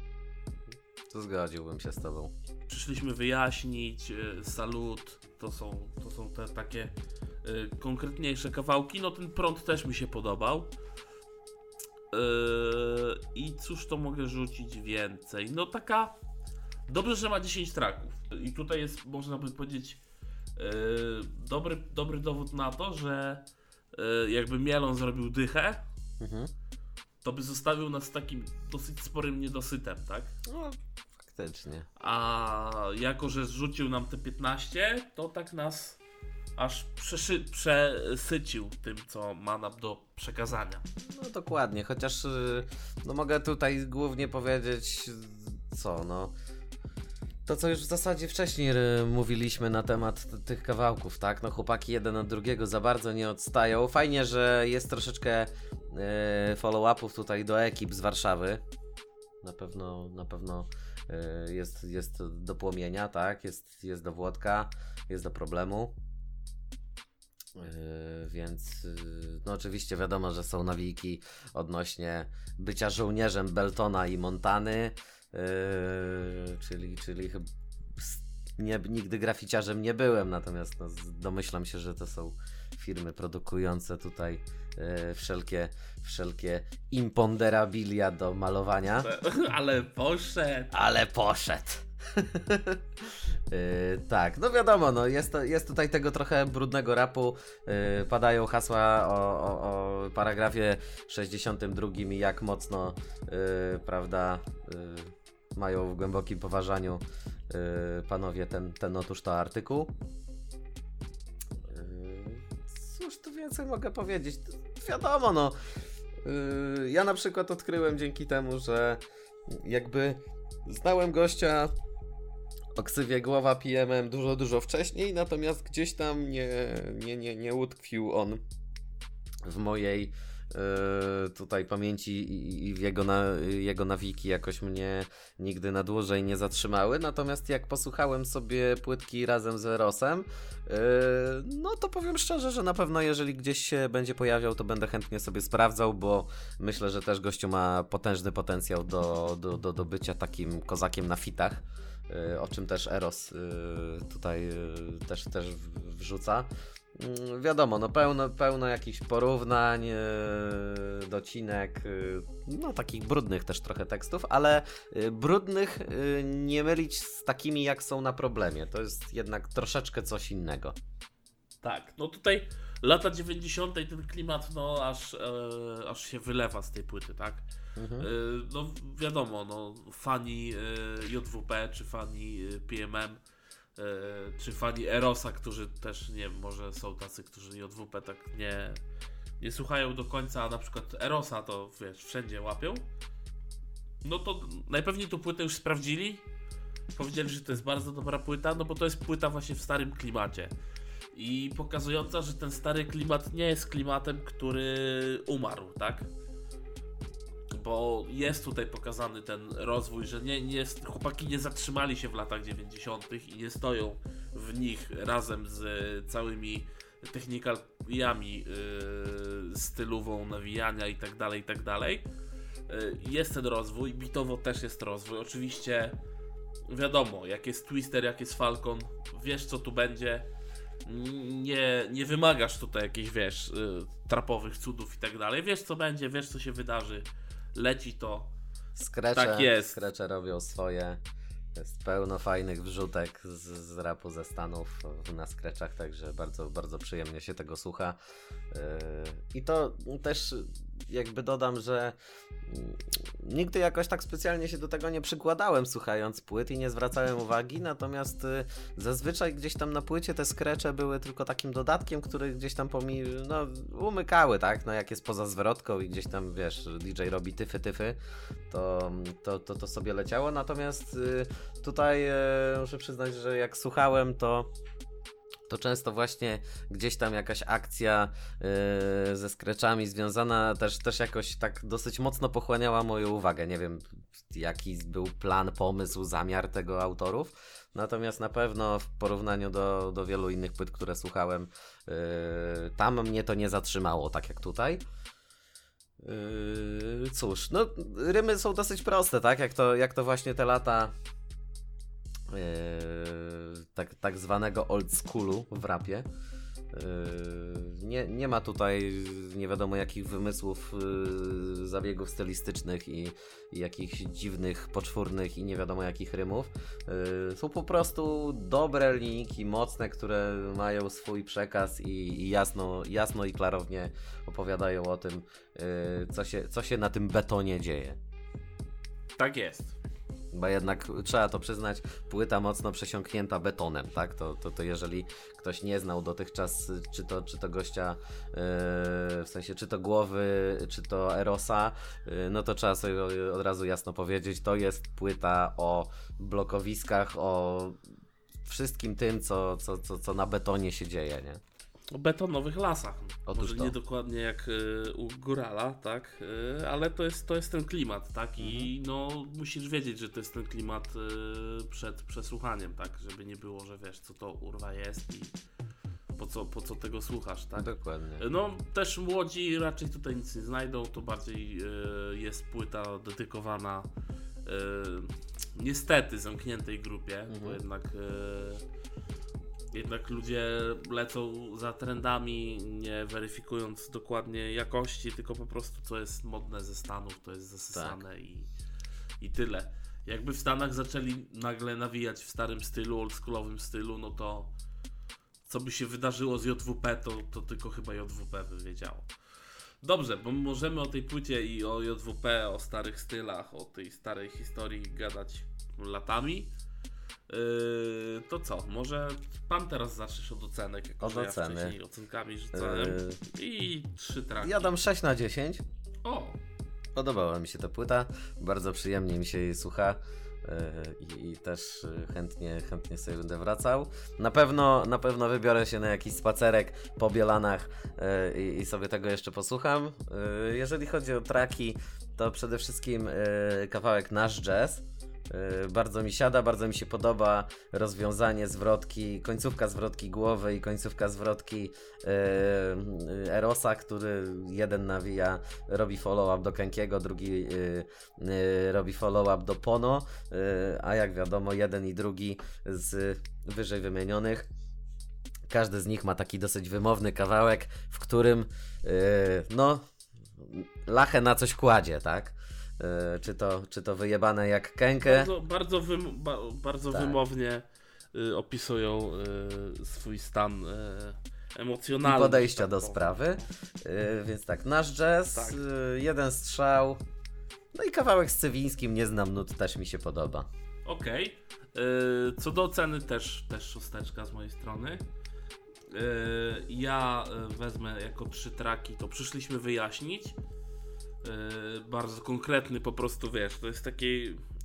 To zgodziłbym się z tobą. Przyszliśmy wyjaśnić, e, salut, to są, to są te takie e, konkretniejsze kawałki. No ten prąd też mi się podobał. E, I cóż to mogę rzucić więcej? No taka. Dobrze, że ma 10 traków. I tutaj jest, można by powiedzieć, e, dobry, dobry dowód na to, że e, jakby Mielon zrobił dychę, Mhm. To by zostawił nas takim dosyć sporym niedosytem, tak? No, faktycznie. A jako, że zrzucił nam te 15, to tak nas aż przeszy- przesycił tym, co ma nam do przekazania. No dokładnie, chociaż y, no mogę tutaj głównie powiedzieć co, no to co już w zasadzie wcześniej y, mówiliśmy na temat tych kawałków, tak? No chłopaki jeden od drugiego za bardzo nie odstają. Fajnie, że jest troszeczkę follow-upów tutaj do ekip z Warszawy. Na pewno, na pewno y, jest, jest do płomienia, tak? Jest, jest do Włodka, jest do problemu. Yy, więc no oczywiście wiadomo, że są nawijki odnośnie bycia żołnierzem Beltona i Montany, czyli, czyli nie, nigdy graficiarzem nie byłem, natomiast no, domyślam się, że to są firmy produkujące tutaj e, wszelkie, wszelkie imponderabilia do malowania. Ale poszedł. Ale poszedł. Yy, tak, no wiadomo, no jest, jest tutaj tego trochę brudnego rapu. Yy, padają hasła o, o, o paragrafie 62 i jak mocno, yy, prawda, mają w głębokim poważaniu panowie ten, ten otóż to artykuł. Cóż tu więcej mogę powiedzieć? Wiadomo, no. Yy, ja na przykład odkryłem dzięki temu, że jakby znałem gościa o ksywie głowa PMM dużo, dużo wcześniej, natomiast gdzieś tam nie, nie, nie, nie utkwił on w mojej tutaj pamięci i, jego, na, jego nawiki jakoś mnie nigdy na dłużej nie zatrzymały. Natomiast jak posłuchałem sobie płytki razem z Erosem, e, no to powiem szczerze, że na pewno jeżeli gdzieś się będzie pojawiał, to będę chętnie sobie sprawdzał, bo myślę, że też gościu ma potężny potencjał do, do, do, do bycia takim kozakiem na fitach. y, O czym też Eros y, tutaj y, też, też wrzuca. Mm, Wiadomo, no pełno, pełno jakichś porównań, yy, docinek, yy, no takich brudnych też trochę tekstów, ale yy, brudnych nie mylić z takimi jak są na problemie. To jest jednak troszeczkę coś innego. Tak, no tutaj lata 90. ten klimat, no aż, e, aż się wylewa z tej płyty, tak? Mhm. E, no wiadomo, no fani e, JWP, czy fani e, PMM, e, czy fani Erosa, którzy też, nie może są tacy, którzy JWP tak nie, nie słuchają do końca, a na przykład Erosa to, wiesz, wszędzie łapią, no to najpewniej tą płytę już sprawdzili, powiedzieli, że to jest bardzo dobra płyta, no bo to jest płyta właśnie w starym klimacie. I pokazująca, że ten stary klimat nie jest klimatem, który umarł, tak? Bo jest tutaj pokazany ten rozwój, że nie, nie chłopaki nie zatrzymali się w latach 90. i nie stoją w nich razem z całymi technikaliami yy, stylową nawijania i tak tak. Yy, jest ten rozwój, bitowo też jest rozwój. Oczywiście wiadomo, jak jest Twister, jak jest Falcon, wiesz co tu będzie. Nie, nie wymagasz tutaj jakichś, wiesz, y, trapowych cudów i tak dalej. Wiesz co będzie, wiesz co się wydarzy. Leci to. Skrecze, Tak jest. skrecze robią swoje. Jest pełno fajnych wrzutek z, z rapu ze Stanów na skreczach, także bardzo, bardzo przyjemnie się tego słucha. Yy, I to też jakby dodam, że mm, nigdy jakoś tak specjalnie się do tego nie przykładałem słuchając płyt i nie zwracałem uwagi, natomiast y, zazwyczaj gdzieś tam na płycie te skrecze były tylko takim dodatkiem, który gdzieś tam pomi no, umykały, tak? No jak jest poza zwrotką i gdzieś tam, wiesz, DJ robi tyfy, tyfy, to, to, to, to sobie leciało, natomiast y, tutaj e, muszę przyznać, że jak słuchałem, to to często właśnie gdzieś tam jakaś akcja e, ze skreczami związana też, też jakoś tak dosyć mocno pochłaniała moją uwagę. Nie wiem, jaki był plan, pomysł, zamiar tego autorów. Natomiast na pewno w porównaniu do, do wielu innych płyt, które słuchałem, e, tam mnie to nie zatrzymało, tak jak tutaj. Yy, cóż, no rymy są dosyć proste, tak? Jak to, jak to właśnie te lata yy, tak, tak zwanego old schoolu w rapie. Yy, nie, nie ma tutaj nie wiadomo jakich wymysłów, yy, zabiegów stylistycznych i, i jakichś dziwnych, poczwórnych i nie wiadomo jakich rymów. Są po prostu dobre linijki, mocne, które mają swój przekaz i, i jasno, jasno i klarownie opowiadają o tym, co, się, co się na tym betonie dzieje. Tak jest. Bo jednak trzeba to przyznać, płyta mocno przesiąknięta betonem, tak? To, to, to jeżeli ktoś nie znał dotychczas, czy to, czy to gościa, yy, w sensie, czy to głowy, czy to Erosa, yy, no to trzeba sobie od razu jasno powiedzieć, to jest płyta o blokowiskach, o wszystkim tym, co, co, co, co na betonie się dzieje, nie? O betonowych lasach. Otóż Może to. nie dokładnie jak y, u Górala, tak? Y, ale to jest, to jest ten klimat, tak? I Mhm. no musisz wiedzieć, że to jest ten klimat y, przed przesłuchaniem, tak? Żeby nie było, że wiesz, co to urwa jest i po co, po co tego słuchasz, tak? Dokładnie. No, też młodzi raczej tutaj nic nie znajdą, to bardziej jest płyta dedykowana niestety zamkniętej grupie, bo Mhm. jednak y, Jednak ludzie lecą za trendami, nie weryfikując dokładnie jakości, tylko po prostu co jest modne ze Stanów, to jest zasysane i, i tyle. Jakby w Stanach zaczęli nagle nawijać w starym stylu, oldschoolowym stylu, no to co by się wydarzyło z JWP, to, to tylko chyba JWP by wiedziało. Dobrze, bo możemy o tej płycie i o JWP, o starych stylach, o tej starej historii gadać latami. Yy, to co? Może pan teraz zaczniesz od ocenek, jako Od ja oceny. wcześniej ocenkami rzucałem. Yy, I trzy traki. ja dam 6 na 10. O, Podobała mi się ta płyta, bardzo przyjemnie mi się jej słucha yy, i, i też yy, chętnie, chętnie sobie będę wracał. Na pewno, na pewno wybiorę się na jakiś spacerek po Bielanach yy, i, i sobie tego jeszcze posłucham. Yy, Jeżeli chodzi o traki, to przede wszystkim yy, kawałek Nasz Jazz. Yy, Bardzo mi siada, bardzo mi się podoba rozwiązanie zwrotki, końcówka zwrotki głowy i końcówka zwrotki yy, Erosa, który jeden nawija, robi follow-up do Kenkiego, drugi yy, yy, robi follow-up do Pono, a jak wiadomo, jeden i drugi z wyżej wymienionych. Każdy z nich ma taki dosyć wymowny kawałek, w którym no lachę na coś kładzie, tak? Yy, czy, to, czy to wyjebane jak Kenkę? bardzo, bardzo, wym, ba, bardzo Tak. wymownie y, opisują y, swój stan y, i emocjonalny. podejścia tak do powiem. sprawy. Yy, więc tak, nasz jazz, Tak. yy, jeden strzał. No i kawałek z Cywińskim, nie znam nut, też mi się podoba. Okej. Y, Co do oceny też, też szósteczka z mojej strony. Y, Ja y, wezmę jako trzy traki, to przyszliśmy wyjaśnić. Y, Bardzo konkretny po prostu, wiesz, to jest takie,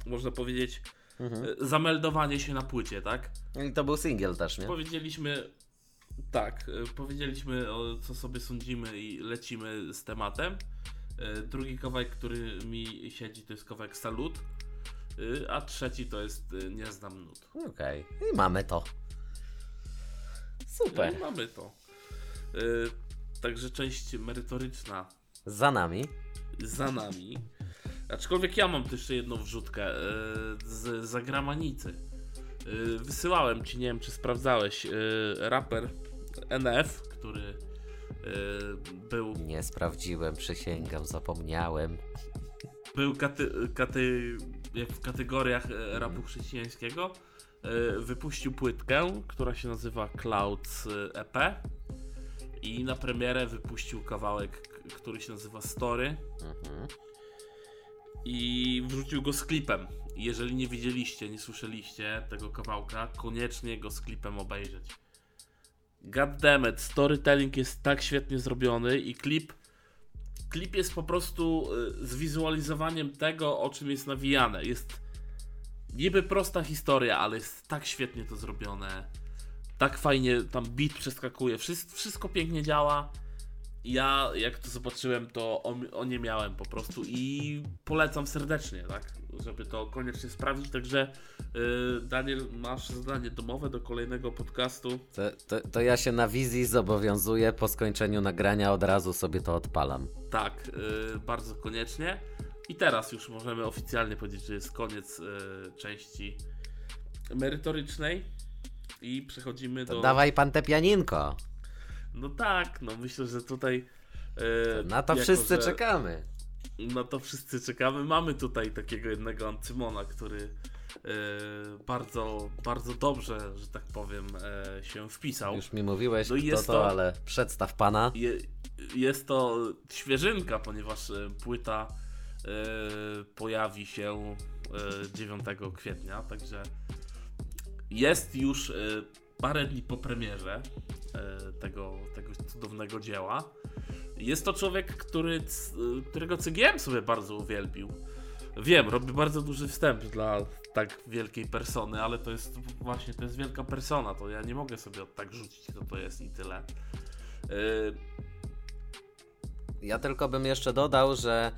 można powiedzieć, Mhm. y, zameldowanie się na płycie, tak? I to był singiel też, nie? Powiedzieliśmy, tak, y, powiedzieliśmy o co sobie sądzimy i lecimy z tematem. Drugi kawałek, który mi siedzi, to jest kawałek Salut, a trzeci to jest Nie znam nut. Okej, i mamy to. Super. I mamy to. Także część merytoryczna Za nami. Za nami. Aczkolwiek ja mam tu jeszcze jedną wrzutkę y, z zagranicy. Y, Wysyłałem ci, nie wiem czy sprawdzałeś, y, raper NF, który był, Nie sprawdziłem, przysięgam, zapomniałem. był katy, katy, jak w kategoriach e, rapu chrześcijańskiego. Wypuścił płytkę, która się nazywa Clouds EP. I na premierę wypuścił kawałek, który się nazywa Story. Mhm. i wrzucił go z klipem. Jeżeli nie widzieliście, nie słyszeliście tego kawałka, koniecznie go z klipem obejrzeć. Goddammit, storytelling jest tak świetnie zrobiony i klip klip jest po prostu y, zwizualizowaniem tego, o czym jest nawijane. Jest niby prosta historia, ale jest tak świetnie to zrobione. Tak fajnie tam beat przeskakuje. Wszystko, wszystko pięknie działa. Ja, jak to zobaczyłem, to o, o nie miałem po prostu i polecam serdecznie, tak? Żeby to koniecznie sprawdzić. Także, yy, Daniel, masz zadanie domowe do kolejnego podcastu. To, to, to ja się na wizji zobowiązuję, po skończeniu nagrania od razu sobie to odpalam. Tak, yy, bardzo koniecznie. I teraz już możemy oficjalnie powiedzieć, że jest koniec yy, części merytorycznej. I przechodzimy To do. dawaj pan te pianinko. No tak, no myślę, że tutaj. yy, Na to jako, wszyscy że- czekamy. Na to wszyscy czekamy. Mamy tutaj takiego jednego Ancymona, który e, bardzo, bardzo dobrze, że tak powiem, e, się wpisał. Już mi mówiłeś, No kto jest to, to- ale przedstaw pana. Je, jest to świeżynka, ponieważ e, płyta e, pojawi się e, 9 kwietnia, także jest już e, parę dni po premierze e, tego, tego cudownego dzieła. Jest to człowiek, który, c- którego CGM sobie bardzo uwielbił. Wiem, robi bardzo duży wstęp dla tak wielkiej persony, ale to jest właśnie, to jest wielka persona, to ja nie mogę sobie tak rzucić, kto to jest i tyle. Yy, Ja tylko bym jeszcze dodał, że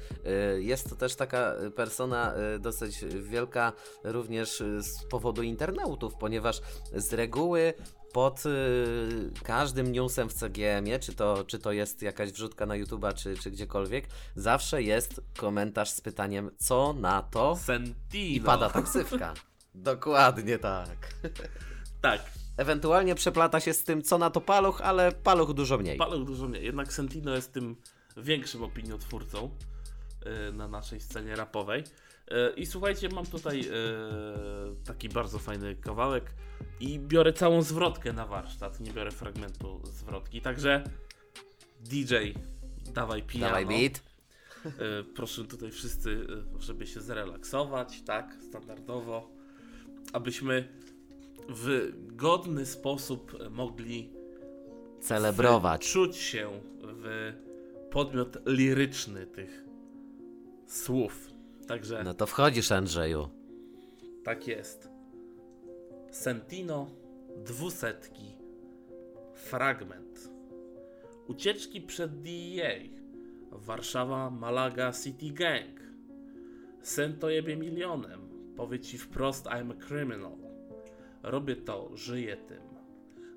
jest to też taka persona dosyć wielka również z powodu internautów, ponieważ z reguły pod y, każdym newsem w CGM-ie, czy to, czy to jest jakaś wrzutka na YouTube'a, czy, czy gdziekolwiek, zawsze jest komentarz z pytaniem, co na to? Sentino. I pada taksywka. Dokładnie tak. Tak. Ewentualnie przeplata się z tym, co na to paluch, ale paluch dużo mniej. Paluch dużo mniej. Jednak Sentino jest tym większym opiniotwórcą e, na naszej scenie rapowej. E, I słuchajcie, mam tutaj e, taki bardzo fajny kawałek i biorę całą zwrotkę na warsztat, nie biorę fragmentu zwrotki. Także DJ, dawaj piano. Dawaj beat. E, Proszę tutaj wszyscy, żeby się zrelaksować, tak, standardowo, abyśmy w godny sposób mogli Celebrować. czuć się w podmiot liryczny tych słów. Także No to wchodzisz, Andrzeju. tak jest. Sentino, dwusetki, fragment. Ucieczki przed DEA. Warszawa, Malaga, City Gang. Sen to jebie milionem. Powie ci wprost, I'm a criminal. Robię to, żyję tym.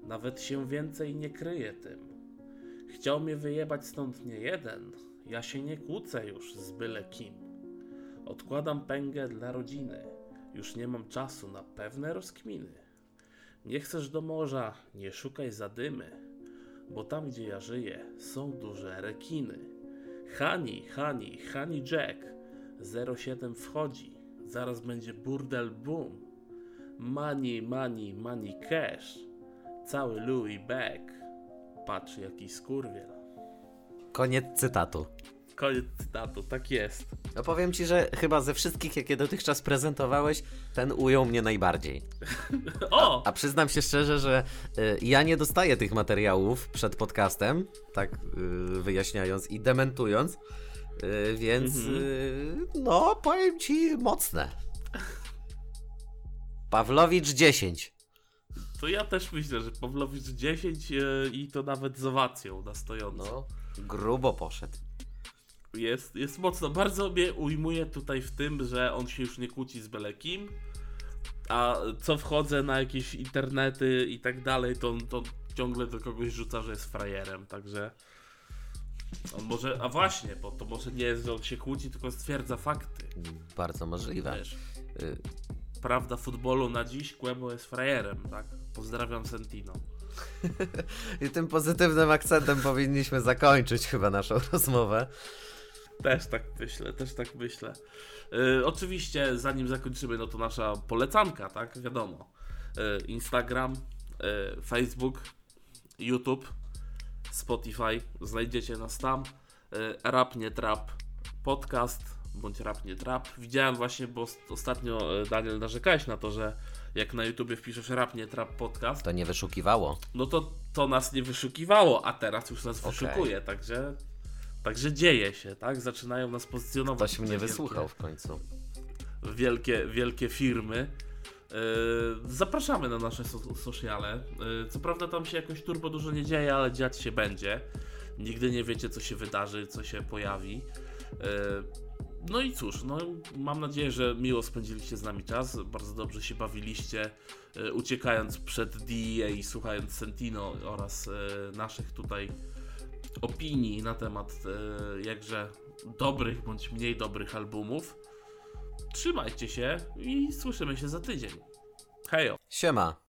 Nawet się więcej nie kryję tym. Chciał mnie wyjebać stąd nie jeden. Ja się nie kłócę już z byle kim. Odkładam pęgę dla rodziny. Już nie mam czasu na pewne rozkminy. Nie chcesz do morza, nie szukaj zadymy, bo tam gdzie ja żyję są duże rekiny. Hani, Hani, Hani Jack 07 wchodzi, zaraz będzie burdel boom. Money, money, money cash. Cały Louis Beck. Patrz jaki skurwiel. Koniec cytatu. Koniec cytatu, tak jest. No powiem ci, że chyba ze wszystkich, jakie dotychczas prezentowałeś, ten ujął mnie najbardziej. O! A przyznam się szczerze, że y, ja nie dostaję tych materiałów przed podcastem, tak y, wyjaśniając i dementując, y, więc y, no powiem ci mocne. Pawlowicz 10. To ja też myślę, że Pawlowicz 10 e, i to nawet z owacją na stojąco. No, grubo poszedł. Jest, jest mocno. Bardzo mnie ujmuje tutaj w tym, że on się już nie kłóci z byle kim, a co wchodzę na jakieś internety i tak dalej, to, to ciągle do kogoś rzuca, że jest frajerem, także on może, a właśnie, bo to może nie jest, że on się kłóci, tylko stwierdza fakty, Bardzo możliwe. wiesz. Y, Prawda futbolu na dziś, Kłębo jest frajerem, tak? Pozdrawiam Sentino. I tym pozytywnym akcentem powinniśmy zakończyć chyba naszą rozmowę. Też tak myślę, też tak myślę. Yy, oczywiście, zanim zakończymy, no to nasza polecanka, tak? Wiadomo. Yy, Instagram, yy, Facebook, YouTube, Spotify. Znajdziecie nas tam. Yy, rap nie trap podcast, bądź rap nie trap. Widziałem właśnie, bo ostatnio yy, Daniel narzekałeś na to, że jak na YouTubie wpiszesz rap nie trap podcast, To nie wyszukiwało. no to to nas nie wyszukiwało, a teraz już nas Okej. wyszukuje, także także dzieje się, tak? Zaczynają nas pozycjonować. Ktoś mnie te wysłuchał w końcu. Wielkie, wielkie, wielkie firmy. Yy, zapraszamy na nasze so sociale. Yy, co prawda tam się jakoś turbo dużo nie dzieje, ale dziać się będzie. Nigdy nie wiecie, co się wydarzy, co się pojawi. Yy, no i cóż, no, mam nadzieję, że miło spędziliście z nami czas, bardzo dobrze się bawiliście, e, uciekając przed DEA i słuchając Sentino oraz e, naszych tutaj opinii na temat e, jakże dobrych bądź mniej dobrych albumów. Trzymajcie się i słyszymy się za tydzień. Hejo! Siema.